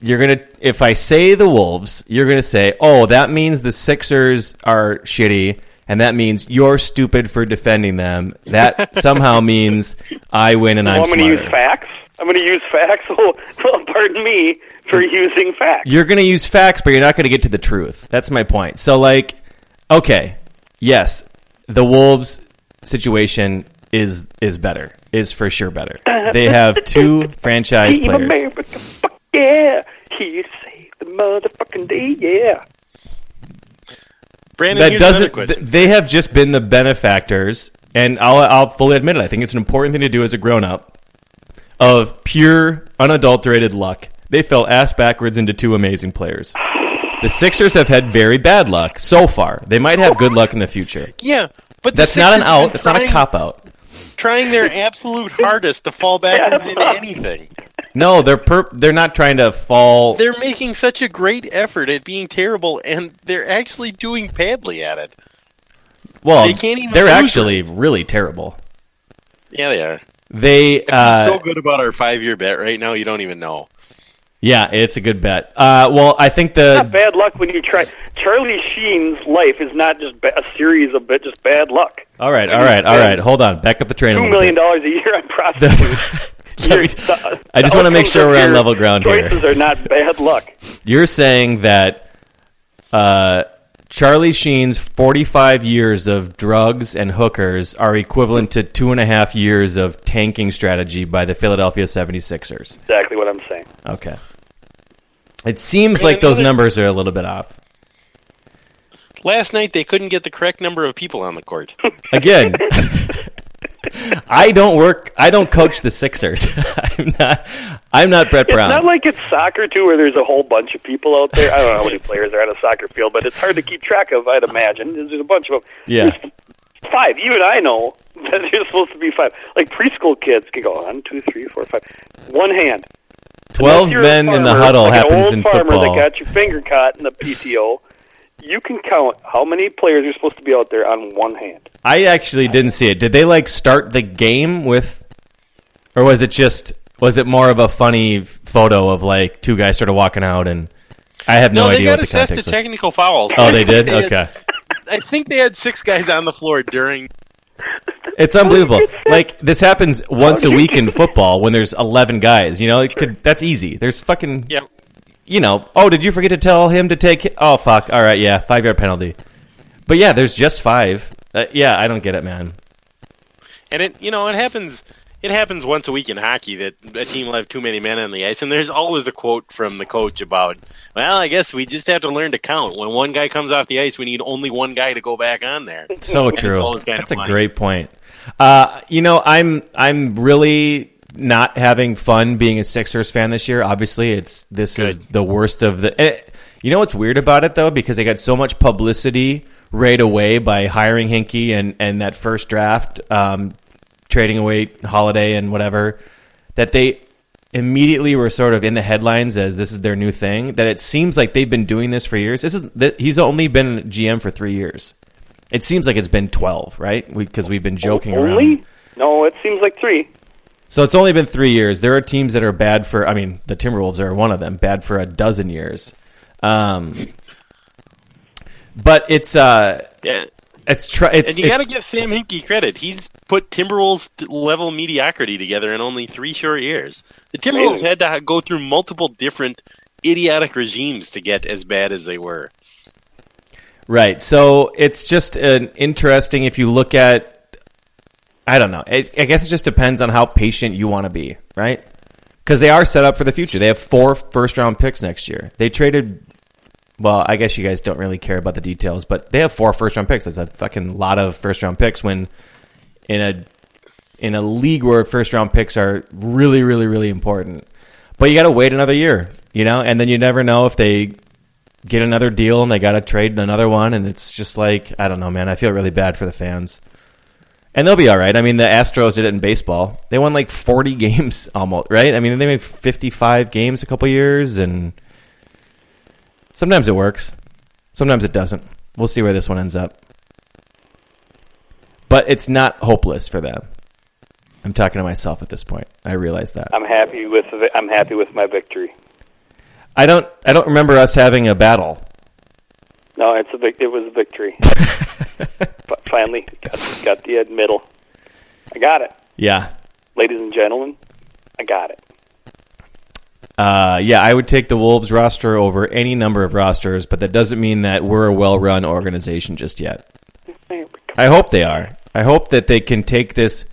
you're going to if I say the Wolves, you're going to say, "Oh, that means the Sixers are shitty." And that means you're stupid for defending them. That somehow [LAUGHS] means I win and Well, I'm, I'm going to use facts. I'm going to use facts. Well, pardon me for using facts. You're going to use facts, but you're not going to get to the truth. That's my point. So, like, okay, yes, the Wolves situation is is better. Is for sure better. They have two [LAUGHS] franchise players. America, fuck yeah! Here to save the motherfucking day, yeah. Brandon, That doesn't. th- they have just been the benefactors, and I'll I'll fully admit it. I think it's an important thing to do as a grown up of pure, unadulterated luck. They fell ass backwards into two amazing players. The Sixers have had very bad luck so far. They might have good luck in the future. Yeah, but That's not an Sixers have been out. That's not a cop out. Trying their absolute hardest to fall back [LAUGHS] into anything. No, they're per- they're not trying to fall. They're making such a great effort at being terrible, and they're actually doing badly at it. well, they can't even they're lose actually really terrible. Yeah, they are. They I'm uh, so good about our five-year bet right now. You don't even know. yeah, it's a good bet. Uh, well, I think not the bad luck when you try. Charlie Sheen's life is not just ba- a series of ba- just bad luck. all right, all right, all right. Hold on, back up the train. a Two little million bit. dollars a year on [LAUGHS] prostitutes. [LAUGHS] Let me- I just want to make sure we're on level ground Choices here. are not bad luck. You're saying that uh, Charlie Sheen's 45 years of drugs and hookers are equivalent to two and a half years of tanking strategy by the Philadelphia 76ers. Exactly what I'm saying. Okay. It seems And like those another- numbers are a little bit off. Last night they couldn't get the correct number of people on the court. Again, [LAUGHS] [LAUGHS] I don't work. I don't coach the Sixers. [LAUGHS] I'm not. I'm not Brett Brown. It's not like it's soccer too, where there's a whole bunch of people out there. I don't know how many players are on a soccer field, but it's hard to keep track of. I'd imagine there's a bunch of them. yeah. Five. You and I know [LAUGHS] that there's supposed to be five. Like preschool kids can go one, two, three, four, five. One hand. Twelve men in the huddle like happens in farmer football. that got your finger caught in the PTO. You can count how many players are supposed to be out there on one hand. I actually didn't see it. Did they like start the game with, or was it just was it more of a funny photo of like two guys sort of walking out and I have no, no, they idea got what the assessed a context was. technical foul. Oh, they did. [LAUGHS] had- Okay, I think they had six guys on the floor during. it's unbelievable. Like this happens once a week in football when there's eleven guys. You know, it could that's easy. There's fucking Yeah, you know. Oh, did you forget to tell him to take? Oh, fuck. All right, yeah, five yard penalty. But yeah, there's just five. Uh, yeah, I don't get it, man. and it you know it happens. It happens once a week in hockey that a team will have too many men on the ice, and there's always a quote from the coach about, "Well, I guess we just have to learn to count. When one guy comes off the ice, we need only one guy to go back on there." So [LAUGHS] true. always kind of That's a funny. great point. Uh, you know, I'm I'm really not having fun being a Sixers fan this year. Obviously, it's this is the worst of the. eh, you know what's weird about it though, because they got so much publicity right away by hiring Hinkie and and that first draft, um, trading away Holiday and whatever, that they immediately were sort of in the headlines as this is their new thing. That it seems like they've been doing this for years. This is that he's only been GM for three years. It seems like it's been twelve, right? Because we, have been joking Only? around. No, it seems like three. So it's only been three years. There are teams that are bad for. I mean, the Timberwolves are one of them. Bad for a dozen years. Um, but it's uh, Yeah, it's try. It's and you got to give Sam Hinkie credit. He's put Timberwolves level mediocrity together in only three short years. The Timberwolves had to go through multiple different idiotic regimes to get as bad as they were. Right. So it's just an interesting if you look at I don't know. It, I guess it just depends on how patient you want to be, right? Cuz they are set up for the future. They have four first round picks next year. They traded well, I guess you guys don't really care about the details, but they have four first round picks. That's a fucking lot of first round picks when in a in a league where first round picks are really really really important. But you got to wait another year, you know, and then you never know if they get another deal and they got to trade another one and it's just like I don't know, man. I feel really bad for the fans. And they'll be all right. I mean, the Astros did it in baseball. They won like 40 [LAUGHS] games almost, right? I mean, they made 55 games a couple years and sometimes it works. Sometimes it doesn't. We'll see where this one ends up. But it's not hopeless for them. I'm talking to myself at this point. I realize that. I'm happy with I'm happy with my victory. I don't I don't remember us having a battle. No, it's a vic- it was a victory. [LAUGHS] Finally, got, got the middle. I got it, Yeah. ladies and gentlemen. I got it. Uh, yeah, I would take the Wolves roster over any number of rosters, but that doesn't mean that we're a well-run organization just yet. I hope they are. I hope that they can take this.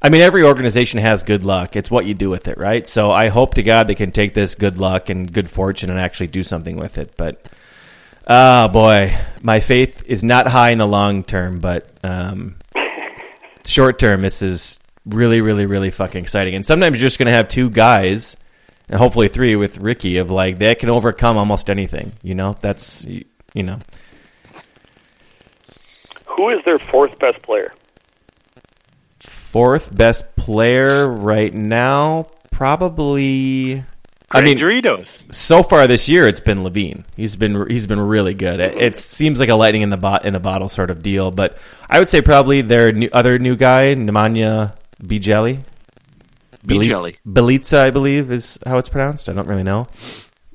I mean, every organization has good luck. It's what you do with it, right? So I hope to God they can take this good luck and good fortune and actually do something with it. But, oh boy, my faith is not high in the long term, but um, short term, this is really, really, really fucking exciting. And sometimes you're just going to have two guys and hopefully three with Ricky of like they can overcome almost anything. You know, that's you you know. Who is their fourth best player? Fourth best player right now, probably. I mean, Doritos. so far this year it's been LaVine. He's been he's been really good. It, it seems like a lightning in the bot in a bottle sort of deal, but I would say probably their new, other new guy, Nemanja Bijeli. Bijeli. Belitza, I believe, is how it's pronounced. I don't really know.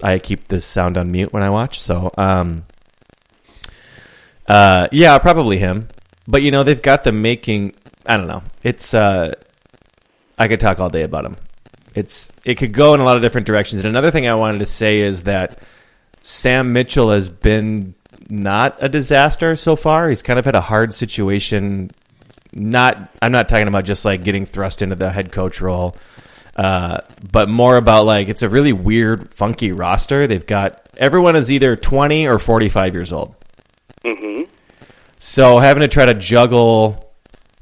I keep this sound on mute when I watch, so um, uh, yeah, probably him. But you know, they've got them making. I don't know. It's uh, I could talk all day about him. It's it could go in a lot of different directions. And another thing I wanted to say is that Sam Mitchell has been not a disaster so far. He's kind of had a hard situation. Not I'm not talking about just like getting thrust into the head coach role, uh, but more about like it's a really weird, funky roster. They've got everyone is either 20 or 45 years old. Mm-hmm. So having to try to juggle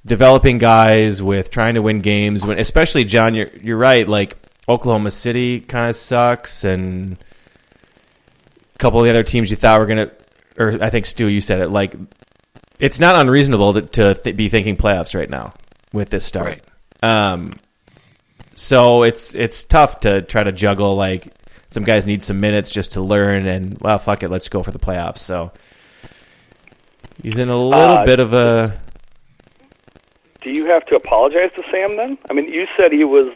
developing guys with trying to win games, when especially John, you're you're right. Like Oklahoma City kind of sucks, and a couple of the other teams you thought were gonna, or I think Stu, you said it. Like it's not unreasonable to, to th- be thinking playoffs right now with this start. Um, so it's it's tough to try to juggle. Like some guys need some minutes just to learn, and well, fuck it, let's go for the playoffs. So. He's in a little Uh, bit of a Do you have to apologize to Sam then? I mean, you said he was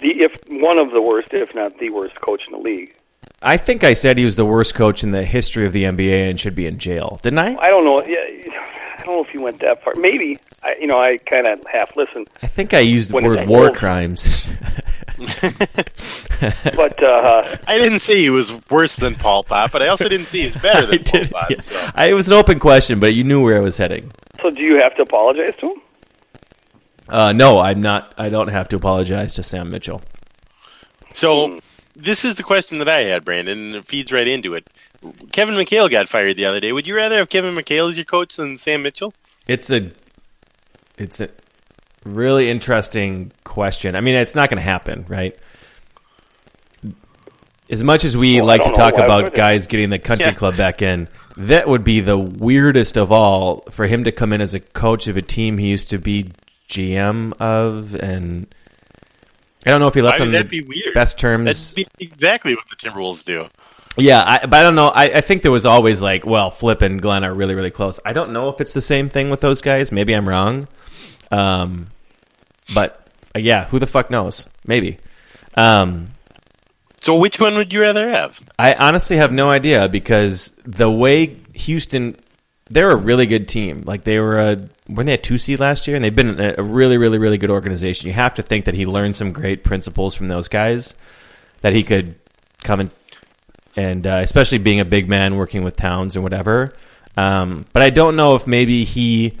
the if one of the worst, if not the worst coach in the league. I think I said he was the worst coach in the history of the NBA and should be in jail, didn't I? I don't know. Yeah, I don't know if you went that far. Maybe. I, you know, I kind of half listened. I think I used the When word war go? crimes. [LAUGHS] But uh, I didn't say he was worse than Pol Pot, but I also didn't say he was better [LAUGHS] I than Paul did. Pop. yeah. so. I, it was an open question, but you knew where I was heading. so, do you have to apologize to him? Uh, no, I'm not. I don't have to apologize to Sam Mitchell. So this is the question that I had, Brandon, and it feeds right into it. Kevin McHale got fired the other day. Would you rather have Kevin McHale as your coach than Sam Mitchell? It's a, it's a really interesting question. I mean, it's not going to happen, right? As much as we Well, like to talk about guys getting the country Yeah. club back in, that would be the weirdest of all for him to come in as a coach of a team he used to be GM of, and I don't know if he left I mean, on the be weird. best terms. That'd be exactly what the Timberwolves do. Yeah, I, but I don't know. I, I think there was always like, well, Flip and Glen are really, really close. I don't know if it's the same thing with those guys. Maybe I'm wrong. Um, but uh, yeah, who the fuck knows? Maybe. Um, So which one would you rather have? I honestly have no idea because the way Houston, they're a really good team. Like they were a when they had two seed last year, and they've been a really, really, really good organization. You have to think that he learned some great principles from those guys that he could come and and uh, especially being a big man working with Towns or whatever. Um, but I don't know if maybe he.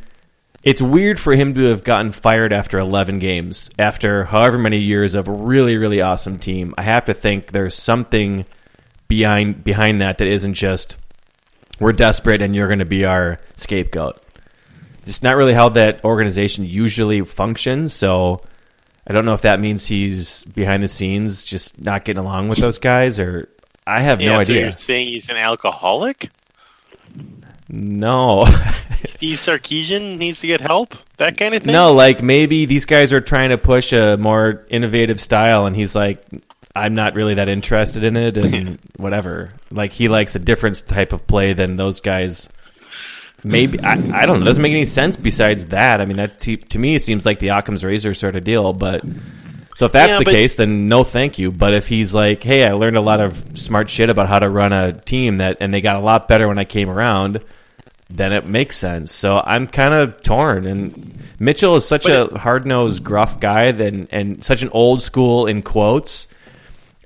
It's weird for him to have gotten fired after 11 games, after however many years of a really, really awesome team. I have to think there's something behind behind that that isn't just we're desperate and you're going to be our scapegoat. It's not really how that organization usually functions. So I don't know if that means he's behind the scenes just not getting along with those guys, or I have no so idea. you're saying he's an alcoholic? No. [LAUGHS] Steve Sarkisian needs to get help? That kind of thing? no, like maybe these guys are trying to push a more innovative style, and he's like, I'm not really that interested in it, and [LAUGHS] whatever. Like he likes a different type of play than those guys. Maybe I, I don't know. It doesn't make any sense. Besides that, I mean, that to me it seems like the Occam's razor sort of deal. But so if that's Yeah, the case, then no, thank you. But if he's like, hey, I learned a lot of smart shit about how to run a team that, and they got a lot better when I came around, then it makes sense. So I'm kind of torn. And Mitchell is such a hard nosed, gruff guy, then and such an old school in quotes.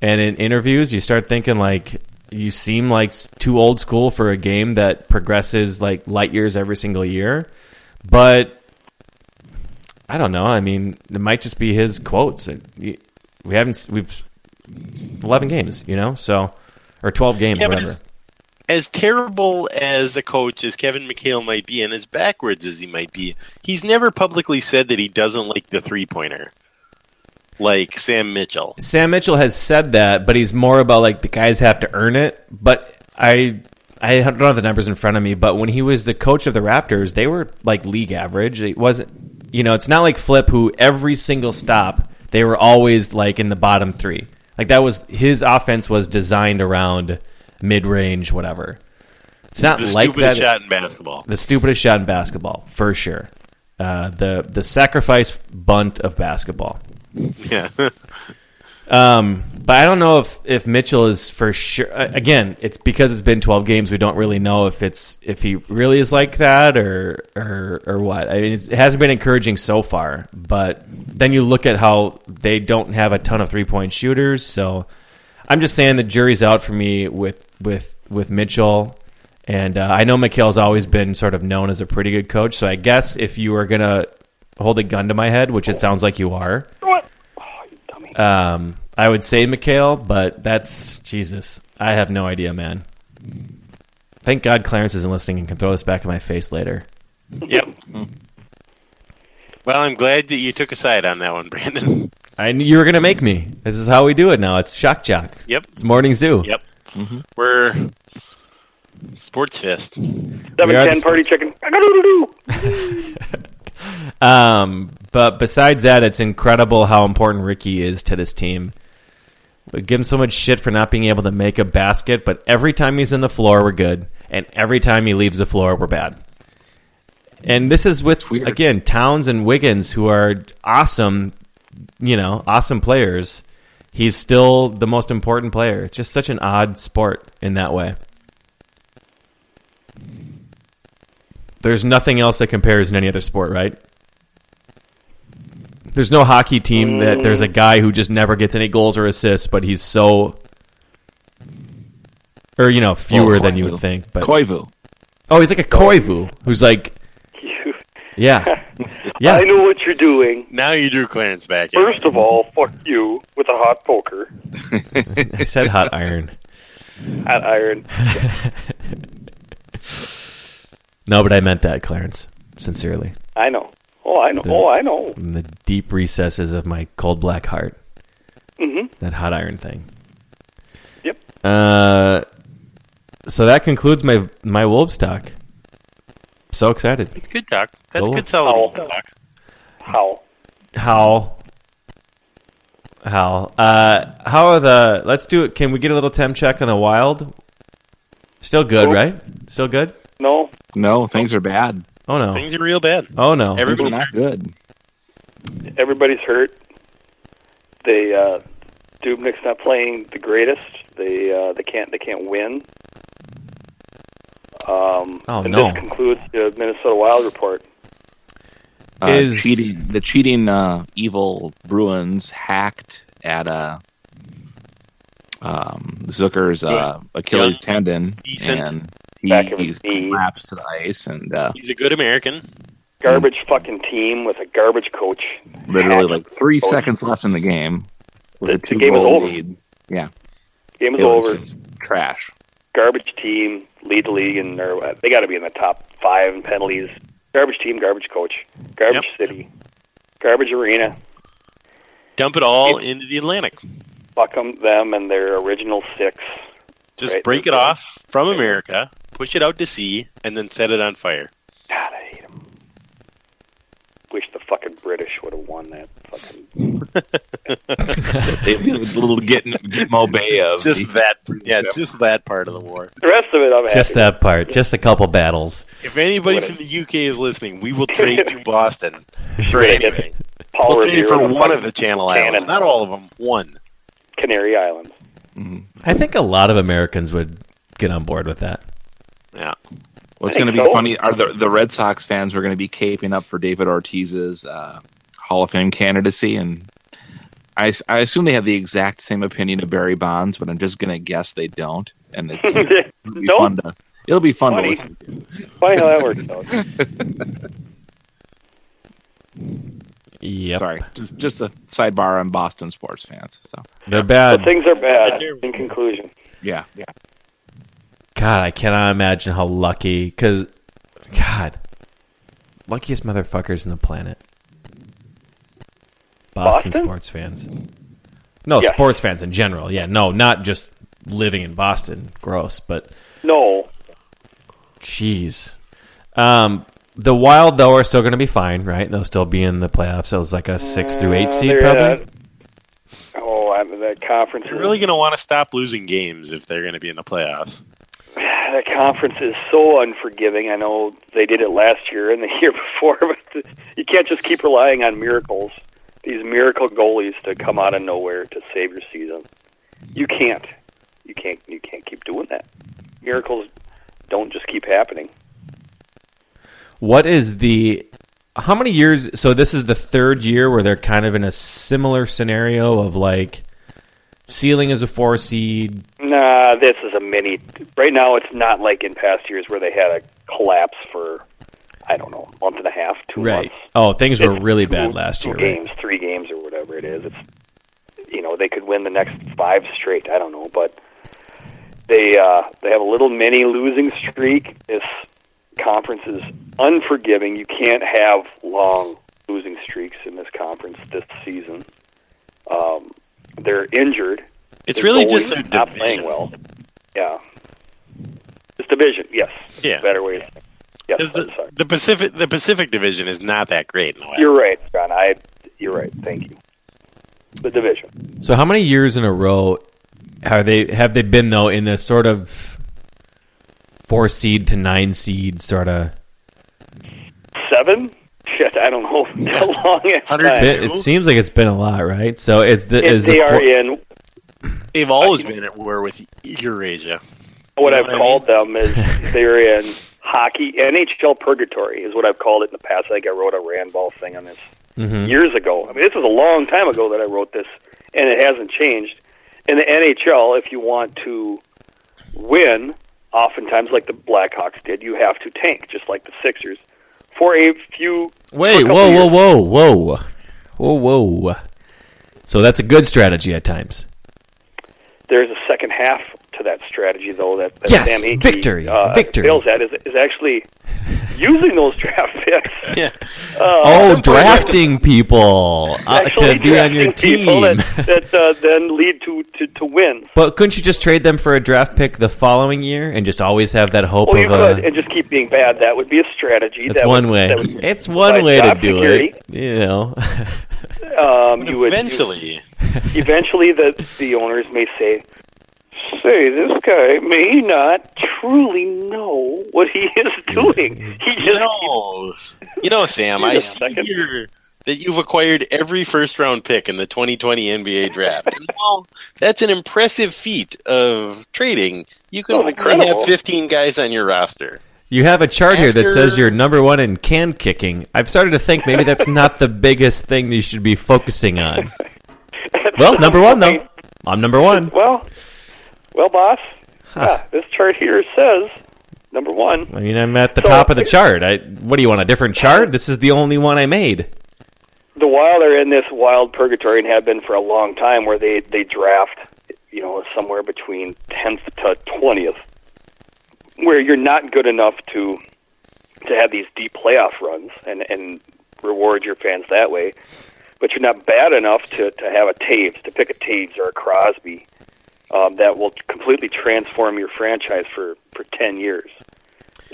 And in interviews, you start thinking like you seem like too old school for a game that progresses like light years every single year. But I don't know. I mean, it might just be his quotes. We haven't we've eleven games, you know, so or twelve games, Yeah, whatever. as, as terrible as the coach as Kevin McHale might be, and as backwards as he might be, he's never publicly said that he doesn't like the three pointer. Like Sam Mitchell. Sam Mitchell has said that, but he's more about like the guys have to earn it. But I I don't have the numbers in front of me, but when he was the coach of the Raptors, they were like league average. It wasn't you know, it's not like Flip who every single stop they were always like in the bottom 3. Like that was his offense was designed around mid-range whatever. It's not The like stupidest that. shot in basketball. The stupidest shot in basketball, for sure. Uh, the the sacrifice bunt of basketball. [LAUGHS] Yeah. Um, but I don't know if, if Mitchell is for sure. Again, it's because it's been 12 games. We don't really know if it's if he really is like that or or or what. I mean, it hasn't been encouraging so far. But then you look at how they don't have a ton of three point shooters. So I'm just saying the jury's out for me with with with Mitchell. And uh, I know McHale's always been sort of known as a pretty good coach. So I guess if you are gonna hold a gun to my head, which it sounds like you are, What? Oh, you dummy. Um, I would say McHale, but that's Jesus. I have no idea, man. Thank God Clarence isn't listening and can throw this back in my face later. Yep. Well, I'm glad that you took a side on that one, Brandon. I knew you were gonna make me. This is how we do it now. It's shock jock. Yep. It's morning zoo. Yep. We're sports fist. Seven We are the ten party chicken. [LAUGHS] Um, but besides that, it's incredible how important Ricky is to this team. We give him so much shit for not being able to make a basket, but every time he's in the floor, we're good, and every time he leaves the floor, we're bad. And this is with again Towns and Wiggins, who are awesome, you know, awesome players. He's still the most important player. It's just such an odd sport in that way. There's nothing else that compares in any other sport, right? There's no hockey team that there's a guy who just never gets any goals or assists, but he's so, or you know, fewer Well, than you would think. But Koivu. oh, he's like a Koivu who's like, yeah, [LAUGHS] yeah. I know what you're doing. Now you drew Clarence back. in. First of all, fuck you with a hot poker, [LAUGHS] I said hot iron. hot iron. [LAUGHS] No, but I meant that, Clarence, sincerely, I know. Oh, I know. The- Oh, I know. from the deep recesses of my cold black heart. Mhm. That hot iron thing. Yep. Uh, so that concludes my my Wolves talk. So excited. That's good talk. That's Oh. good solid Oh. talk. How? How? How? Uh, how are the? Let's do it. Can we get a little temp check on the Wild? Still good, Nope. right? Still good. No. No, things are bad. Oh no. Things are real bad. Oh no. Things are Everybody's not good. Everybody's hurt. They uh, Dubnyk's not playing the greatest. They uh, they can't they can't win. Um, Oh, and no. this concludes the Minnesota Wild report. Uh, Is- cheating the cheating uh, evil Bruins hacked at uh, um, Zucker's uh, Achilles Young, tendon, decent. and he, Back of he's his knee. collapsed to the ice, and uh, He's a good American. Garbage fucking team with a garbage coach. literally Hacked. like three Oh. seconds left in the game with The- a the two game is over. lead. Yeah, Game is it was over. trash. Garbage team lead the league, and they're, they got to be in the top five in penalties. Garbage team, garbage coach, garbage city, garbage arena. Dump it all into the Atlantic. Fuck 'em, them, and their original six. Just Right. break it off from America, push it out to sea, and then set it on fire. God, I hate them. Wish the fucking British would have won that fucking. They did a little getting Gitmo Bay of Just the- that, yeah, just that part of the war. The rest of it, I'm happy. Just that part. Just a couple battles. If anybody from the UK is listening, we will trade you [LAUGHS] Boston for Trade anything. Paul We'll trade you for one of the Channel Cannon. Islands, not all of them. One. Canary Islands. Mm-hmm. I think a lot of Americans would get on board with that. Yeah. What's I going to be so. funny are the the Red Sox fans were going to be caping up for David Ortiz's uh, Hall of Fame candidacy, and I, I assume they have the exact same opinion of Barry Bonds, but I'm just going to guess they don't, and it's, [LAUGHS] it'll be Don't? fun to it'll be fun Funny. to listen to. Funny how that works out. [LAUGHS] Yep. Sorry, just just a sidebar on Boston sports fans. So They're But bad. things are bad. In conclusion, yeah, yeah. God, I cannot imagine how lucky. Because, God, luckiest motherfuckers in the planet. Boston, Boston? sports fans. No, Yes. sports fans in general. Yeah, no, not just living in Boston. Gross, but No, jeez. Um, the Wild though are still going to be fine, right? They'll still be in the playoffs. So it's like a six through eight Uh, seed, they're, probably. uh, oh, I, that conference. They're really going to want to stop losing games if they're going to be in the playoffs. [SIGHS] that conference is so unforgiving. I know they did it last year and the [LAUGHS] year before, but you can't just keep relying on miracles. These miracle goalies to come out of nowhere to save your season. You can't. You can't. You can't keep doing that. Miracles don't just keep happening. What is the how many years? So this is the third year where they're kind of in a similar scenario of like ceiling is a four seed. Nah, this is a mini. Right now, it's not like in past years where they had a collapse for, I don't know, a month and a half, two Right. months. Oh, things were It's really two- bad last two year. right? games, three games, or whatever it is. It's you know they could win the next five straight. I don't know, but they uh, they have a little mini losing streak. This conference is unforgiving. You can't have long losing streaks in this conference this season. Um, they're injured. It's Their really just their not division. playing well. Yeah, it's division. Yes, Yeah. better way. Yes, Because I'm the, sorry. the Pacific the Pacific Division is not that great in the West. You're right, John. I. You're right. Thank you. The division. So how many years in a row have they have they been though in this sort of four seed to nine seed sort of? Seven? Shit, I don't know [LAUGHS] how long it's Hundred been. It, it seems like it's been a lot, right? So it's the If is they the are in They've always been at war with Eurasia. what You know I've what I called them is [LAUGHS] they're in hockey NHL purgatory is what I've called it in the past. I think I wrote a Randball thing on this Mhm. years ago. I mean, this was a long time ago that I wrote this, and it hasn't changed. In the NHL, if you want to win, oftentimes like the Blackhawks did, you have to tank, just like the Sixers, for a few. for a Wait, whoa, whoa, whoa, whoa, whoa, whoa. So that's a good strategy at times. There's a second half to that strategy, though. That, that Yes, Sam Hinkie, victory, uh, victory. fails at is, is actually [LAUGHS] using those draft picks. Yeah. Uh, oh, drafting people uh, to be on your team. that, that uh, then lead to, to, to wins. but couldn't you just trade them for a draft pick the following year and just always have that hope Well, you of a? could, and just keep being bad. That would be a strategy. That's that one would, way. that would It's one way to do security. it. You know. Um, you would Eventually, eventually the the owners may say, "Say this guy may not truly know what he is [LAUGHS] doing. He you just know, you know, Sam. Wait I a see second. here that you've acquired every first round pick in the 2020 NBA draft. And while that's an impressive feat of trading, you can Oh, only have 15 guys on your roster. You have a chart here that says you're number one in can kicking. I've started to think maybe that's not the biggest thing that you should be focusing on. [LAUGHS] Well, number one though. I'm number one. Well, well, boss. Yeah, this chart here says number one. I mean, I'm at the So- top of the chart. I, what do you want? A different uh, chart? This is the only one I made. The Wild are in this wild purgatory and have been for a long time, where they they draft, you know, somewhere between tenth to twentieth, where you're not good enough to to have these deep playoff runs and and reward your fans that way, but you're not bad enough to to have a Toews to pick a Toews or a Crosby um, that will completely transform your franchise for for ten years.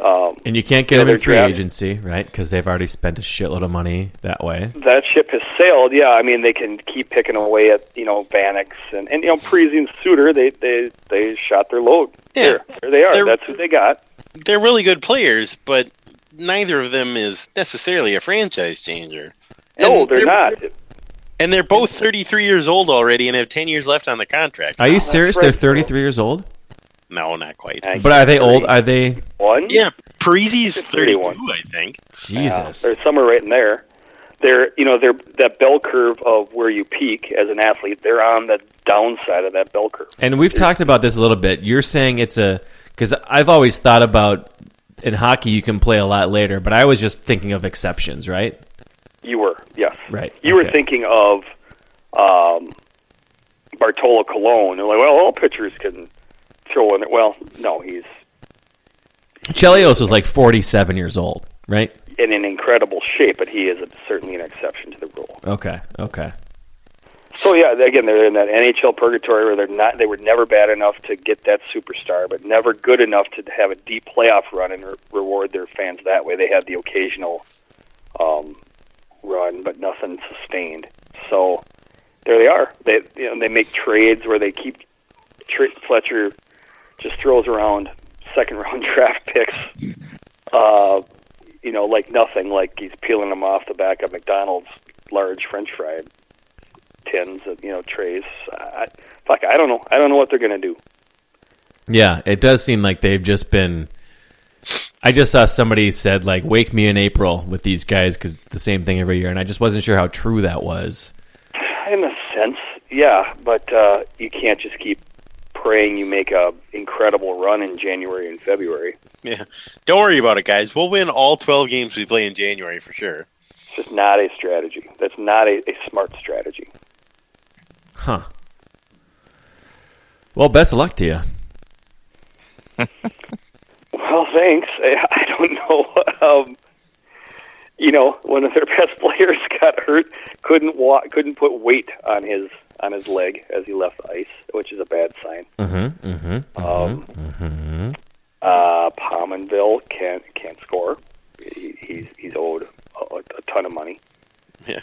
Um, And you can't get Yeah, them in they're free draft- agency, right? Because they've already spent a shitload of money that way. that ship has sailed. Yeah, I mean they can keep picking away at you know Vanix and and you know Parise and Suter. They they they shot their load. Yeah. There, there they are. They're- That's who they got. They're really good players, but neither of them is necessarily a franchise changer. No, And they're not. And they're both 33 years old already and have 10 years left on the contract. Are you serious? They're right, 33 years old. No, not quite. I- But are they old? Are they? One. Yeah, Parise's It's 31, 31. I think. Yeah, Jesus. they're somewhere right in there. They're you know they're that bell curve of where you peak as an athlete. They're on the downside of that bell curve. And we've talked about this a little bit. You're saying it's a because I've always thought about in hockey you can play a lot later, but I was just thinking of exceptions, right? You were yes. Right. You were thinking of um, Bartolo Colon. You're like, well, all pitchers can throw in it. Well, no, he's Chelios was like 47 years old, right? in an incredible shape, but he is certainly an exception to the rule. Okay. Okay. So yeah, again, they're in that NHL purgatory where they're not. They were never bad enough to get that superstar, but never good enough to have a deep playoff run and re- reward their fans that way. They had the occasional um, run, but nothing sustained. So there they are. They you know they make trades where they keep Tr- Fletcher just throws around second round [LAUGHS] draft picks. Uh, you know, like nothing. Like he's peeling them off the back of McDonald's large French fry tins, of, you know, trays. I, fuck, I don't know. I don't know what they're gonna do. Yeah, it does seem like they've just been. I just saw somebody said like "Wake me in April" with these guys because it's the same thing every year, and I just wasn't sure how true that was. In a sense, yeah, but uh, you can't just keep praying you make a incredible run in January and February. Yeah. Don't worry about it, guys. We'll win all 12 games we play in January for sure. It's just not a strategy. That's not a, a smart strategy. Huh. Well, best of luck to you. [LAUGHS] Well, thanks. I, [LAUGHS] I don't know. Um, you know, one of their [LAUGHS] best players got hurt, couldn't walk, couldn't put weight on his on his leg as he left the ice, which is a bad sign. Mm-hmm. Mm-hmm. Um, mm-hmm. Uh, Pominville can't can't score. He, he's he's owed a, a ton of money. Yeah.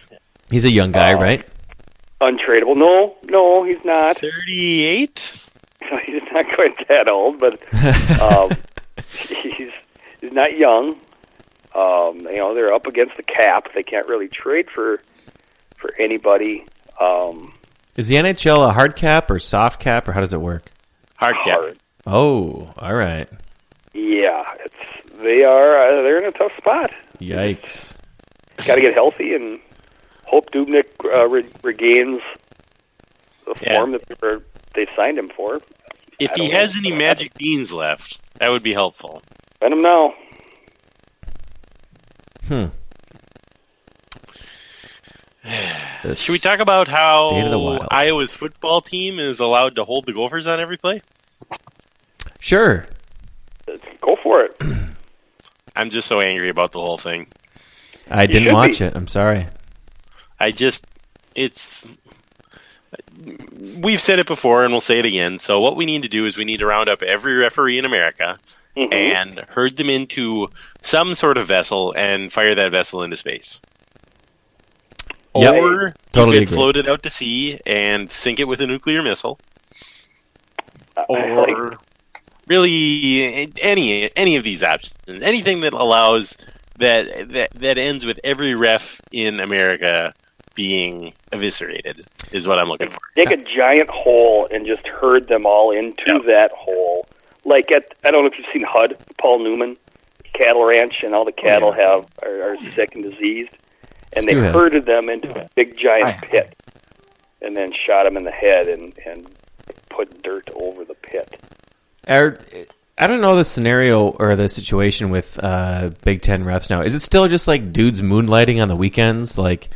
He's a young guy, Uh, right? Untradeable? No, no, he's not. 38? [LAUGHS] he's not quite that old, but um, he's he's not young. Um, you know, they're up against the cap. They can't really trade for for anybody. Um, Is the NHL a hard cap or soft cap, or how does it work? Hard cap. hard. Oh, all right. Yeah, it's they are uh, they're in a tough spot. Yikes. Got to get healthy and hope Dubnyk uh, re- regains the Yeah. form that they, were, they signed him for. If he has any magic beans left, that would be helpful. Let him know. Hmm. [SIGHS] The Should we talk about how State of the wild. Iowa's football team is allowed to hold the Gophers on every play? Sure. Go for it. [CLEARS THROAT] I'm just so angry about the whole thing. I didn't should watch be. it. I'm sorry. I just, it's. We've said it before and we'll say it again. So, what we need to do is we need to round up every referee in America Mhm. and herd them into some sort of vessel and fire that vessel into space. Yep. Or Totally you agree. float it out to sea and sink it with a nuclear missile. I- I Or really any any of these options. Anything that allows that that that ends with every ref in America being eviscerated is what I'm looking for. dig a giant hole and just herd them all into Yep. that hole. Like at I don't know if you've seen HUD, Paul Newman, cattle ranch, and all the cattle have are, are sick and diseased, and Stu they has. herded them into a big giant I- pit, and then shot them in the head and and put dirt over the pit. Are, I don't know the scenario or the situation with uh, Big Ten refs now. Is it still just like dudes moonlighting on the weekends? Like,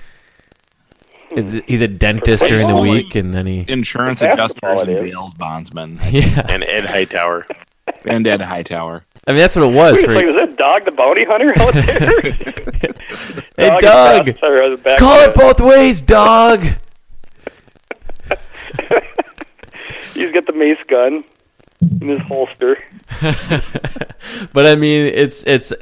it's, he's a dentist during the week, and then he. Insurance For adjusters and is. bails bondsmen [LAUGHS] Yeah, And Ed Hightower. and Ed Hightower. I mean that's what it was. Wait, For, like, was that Dog the bounty hunter out [LAUGHS] there? hey, [LAUGHS] Dog Doug, sorry, I was back call it both ways, dog. He's got the mace gun in his holster. but I mean, it's it's.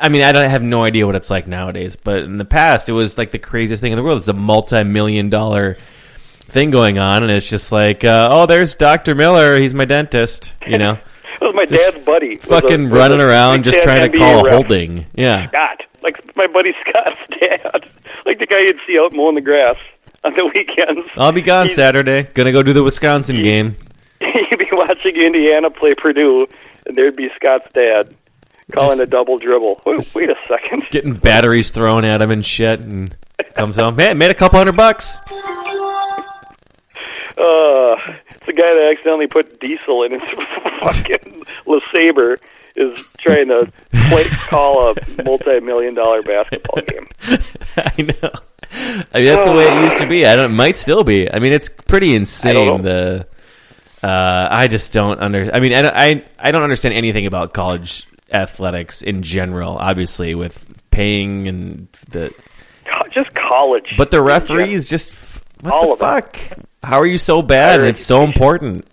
I mean, I don't I have no idea what it's like nowadays, but in the past, it was like the craziest thing in the world. It's a multi-million dollar thing going on, and it's just like, uh, oh, there's Doctor Miller. He's my dentist. You know, [LAUGHS] That was my Just dad's buddy. Fucking running a around, just trying to call a holding. Yeah, Scott, like my buddy Scott's [LAUGHS] dad, like the guy you'd see out mowing the grass on the [LAUGHS] weekends. I'll be gone He's- Saturday. Gonna go do the Wisconsin game. You'd be watching Indiana play Purdue, and there'd be Scott's dad calling a double dribble. Wait, wait a second. [LAUGHS] Getting batteries thrown at him and shit, and comes home. Man, made a couple hundred bucks. Uh, it's the guy that accidentally put diesel in his [LAUGHS] fucking LeSabre is trying to play, call a multi-million dollar basketball game. [LAUGHS] I know. I mean, that's the way it used to be. I don't. It might still be. I mean, it's pretty insane. The uh, I just don't under. I mean, I, don't- I I don't understand anything about college athletics in general. Obviously, with paying and the Just college. but the referees just What All the of them. How are you so bad? And it's so important.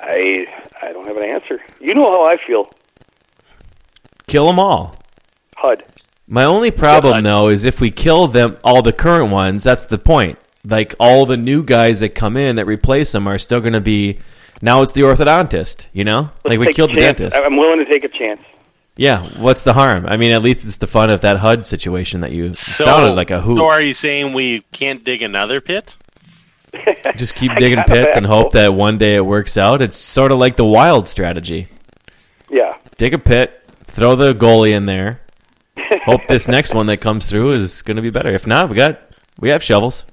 I I don't have an answer. You know how I feel. Kill them all. HUD. My only problem though is if we kill them all the current ones, that's the point. Like all the new guys that come in that replace them are still going to be now it's the orthodontist, you know? like Let's we killed the dentist. I'm willing to take a chance. Yeah, what's the harm? I mean, at least it's the fun of that HUD situation that you So, sounded like a hoot. So are you saying we can't dig another pit? [LAUGHS] Just keep digging pits and hope that one day it works out. It's sort of like the wild strategy. Yeah. Dig a pit, throw the goalie in there. [LAUGHS] Hope this next one that comes through is going to be better. If not, we got we have shovels.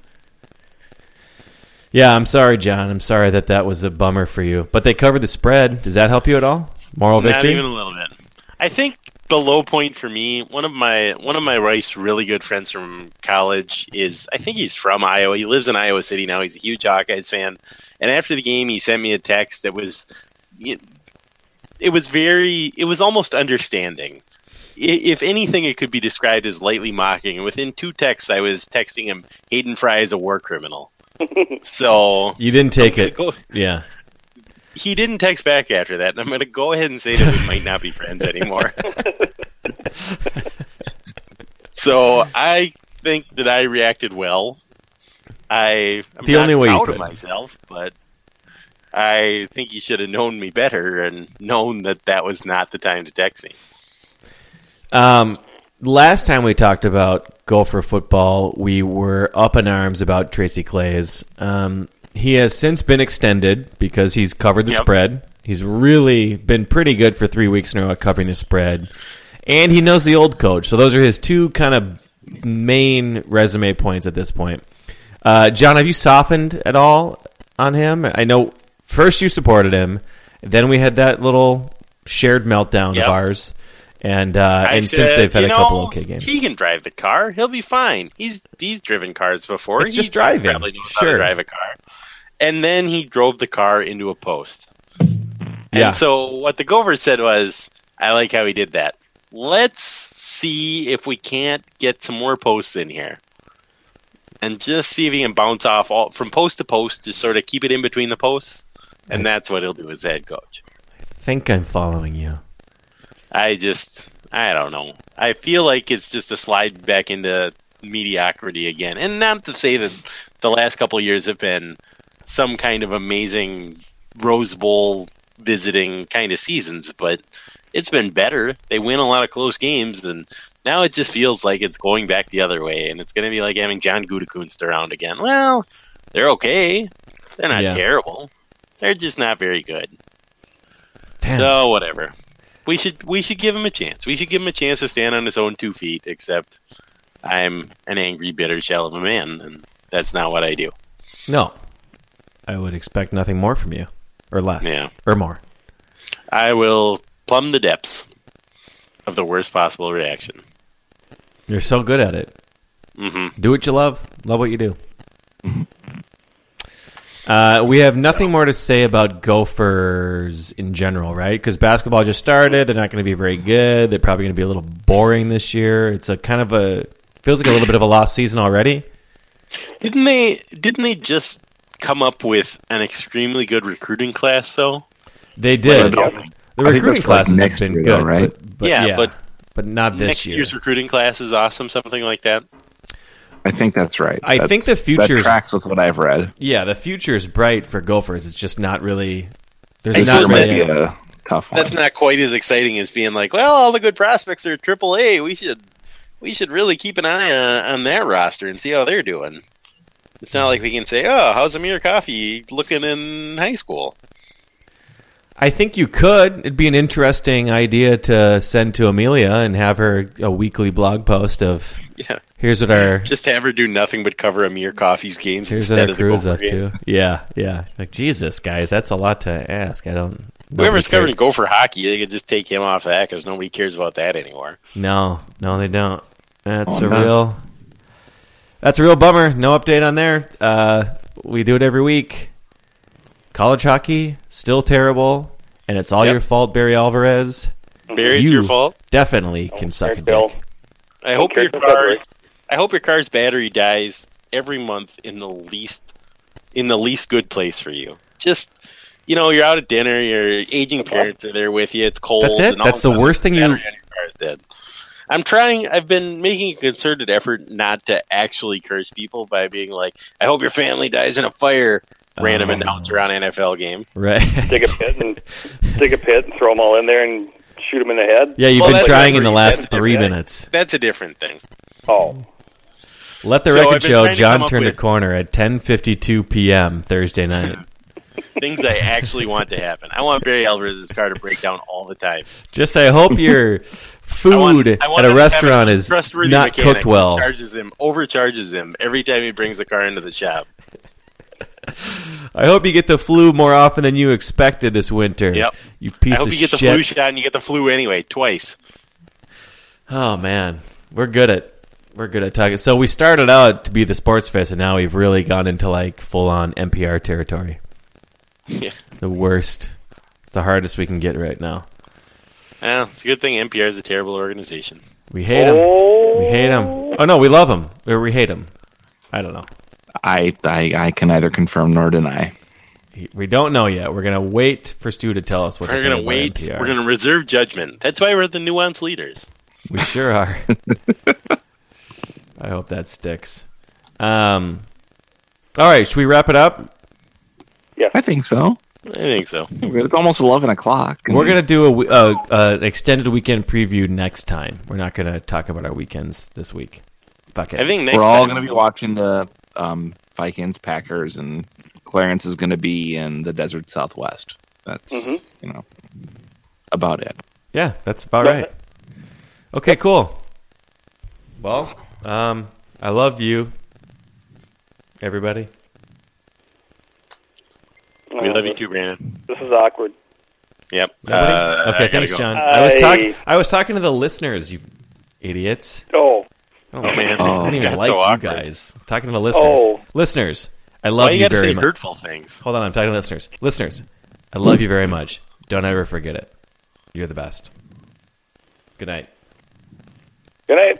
Yeah, I'm sorry, John. I'm sorry that that was a bummer for you. But they covered the spread. Does that help you at all? Moral Not victory. even a little bit. I think the low point for me, one of my one of my wife's really good friends from college is I think he's from Iowa. He lives in Iowa City now. He's a huge Hawkeyes fan. And after the game, he sent me a text that was it, it was very it was almost understanding. If anything, it could be described as lightly mocking. And within two texts, I was texting him, "Hayden Fry is a war criminal." So You didn't take it. go- Yeah. he didn't text back after that, and I'm going to go ahead and say that we might not be friends anymore. [LAUGHS] so I think that I reacted well. I I'm The only way you proud could. of myself, but I think he should have known me better and known that that was not the time to text me. Um, last time we talked about Gopher football, we were up in arms about Tracy Claeys. Um, he has since been extended because he's covered the Yep. spread. He's really been pretty good for three weeks in a row at covering the spread, and he knows the old coach. So those are his two kind of main resume points at this point. Uh, John, have you softened at all on him? I know first you supported him, then we had that little shared meltdown Yep. of ours, and uh, and since they've had a couple okay games, He can drive the car. He'll be fine. He's he's driven cars before. It's He just driving. Probably knows how Sure. to drive a car. And then he drove the car into a post. Yeah. And so what the Gophers said was, I like how he did that. Let's see if we can't get some more posts in here. And just see if he can bounce off all, from post to post, just sort of keep it in between the posts. And that's what he'll do as head coach. I think I'm following you. I just, I don't know. I feel like it's just a slide back into mediocrity again. And not to say that the last couple of years have been some kind of amazing Rose Bowl visiting kind of seasons, but it's been better. They win a lot of close games, and now it just feels like it's going back the other way, and it's going to be like having John Gutekunst around again. Well, they're okay. They're not Yeah. terrible. They're just not very good. Damn. So whatever. We should we should give him a chance. We should give him a chance to stand on his own two feet. Except I'm an angry, bitter shell of a man, and that's not what I do. No, I would expect nothing more from you, or less, Yeah. or more. I will plumb the depths of the worst possible reaction. You're so good at it. hmm Do what you love. Love what you do. Uh, we have nothing more to say about Gophers in general, right? Because basketball just started. They're not going to be very good. They're probably going to be a little boring this year. It's a kind of a feels like a little bit of a lost season already. Didn't they? Didn't they just come up with an extremely good recruiting class? Though. They did. Well, The recruiting that's like classes have next been year, good, though, right? But, but Yeah, yeah, but but not this Next year. year's recruiting class is awesome. Something like that. I think that's right. I That's- think the future tracks with what I've read. Yeah, the future is bright for Gophers. It's just not really. There's This not year really. a tough one. That's not quite as exciting as being like, well, all the good prospects are Triple A. We should we should really keep an eye on, on that roster and see how they're doing. It's not like we can say, oh, how's Amir Coffey looking in high school? I think you could. It'd be an interesting idea to send to Amelia and have her a weekly blog post of Yeah, here's what our just to have her do nothing but cover Amir Coffey's games here's what instead our of the crew's Gopher up games. to. Yeah, yeah. Like Jesus, guys, that's a lot to ask. I don't. Whoever's nobody covering cares. Gopher hockey, they could just take him off that because nobody cares about that anymore. No, no, they don't. That's Oh, a nice. real. That's a real bummer. No update on there. Uh, we do it every week. College hockey still terrible, and it's all Yep. your fault, Barry Alvarez. Barry, it's your fault. Definitely can suck a care, Bill. dick. I hope your for car. February. I hope your car's battery dies every month in the least in the least good place for you. Just you know, you're out at dinner, your aging parents are there with you. It's cold. That's it? and That's the worst thing you- battery on your car is dead. I'm trying. I've been making a concerted effort not to actually curse people by being like, "I hope your family dies in a fire." Random Oh. announcer on NFL game. Right. Dig a pit and [LAUGHS] dig a pit and throw them all in there and shoot them in the head. Yeah, you've Well, been trying in the last three different. minutes. That's a different thing. Oh, Let the So record show John come up turned a corner at 10:52 p.m. Thursday night. [LAUGHS] Things I actually want to happen. I want Barry Alvarez's car to break down all the time. Just I hope your [LAUGHS] I food want- I want at a to have restaurant is not mechanic cooked well. Charges him, overcharges him every time he brings the car into the shop. [LAUGHS] I hope you get the flu more often than you expected this winter. Yep. You piece I hope of you get the flu shot and you get the flu anyway, twice. Oh man, we're good at we're good at talking. So we started out to be the sports fest, and now we've really gone into like full on NPR territory. Yeah. The worst. It's the hardest we can get right now. Well, it's a good thing NPR is a terrible organization. We hate them. We hate them. Oh no, we love them or we hate them. I don't know. I, I I can neither confirm nor deny. We don't know yet. We're gonna wait for Stu to tell us what. We're gonna wait. NPR. We're going to reserve judgment. That's why we're the nuanced leaders. We sure are. [LAUGHS] I hope that sticks. Um. All right, should we wrap it up? Yeah, I think so. I think so. It's almost eleven o'clock. We're gonna do a, we- uh, uh, extended weekend preview next time. We're not gonna talk about our weekends this week. Fuck it. I think next We're all time- going to be watching the um, Vikings, Packers, and Clarence is going to be in the desert Southwest. That's Mhm. you know about it. Yeah, that's about right. Okay, cool. Well, um, I love you, everybody. We love you too, Brandon. This is awkward. Yep. Uh, okay, thanks, go. John. I was talking. I was talking to the listeners. You idiots. Oh, Oh, man. I don't oh, even That's like so you awkward. guys. I'm talking to the listeners. Oh. Listeners, I Why love you you, gotta very much. hurtful things? Hold on, I'm talking to listeners. Listeners, I love you very much. Don't ever forget it. You're the best. Good night. good night.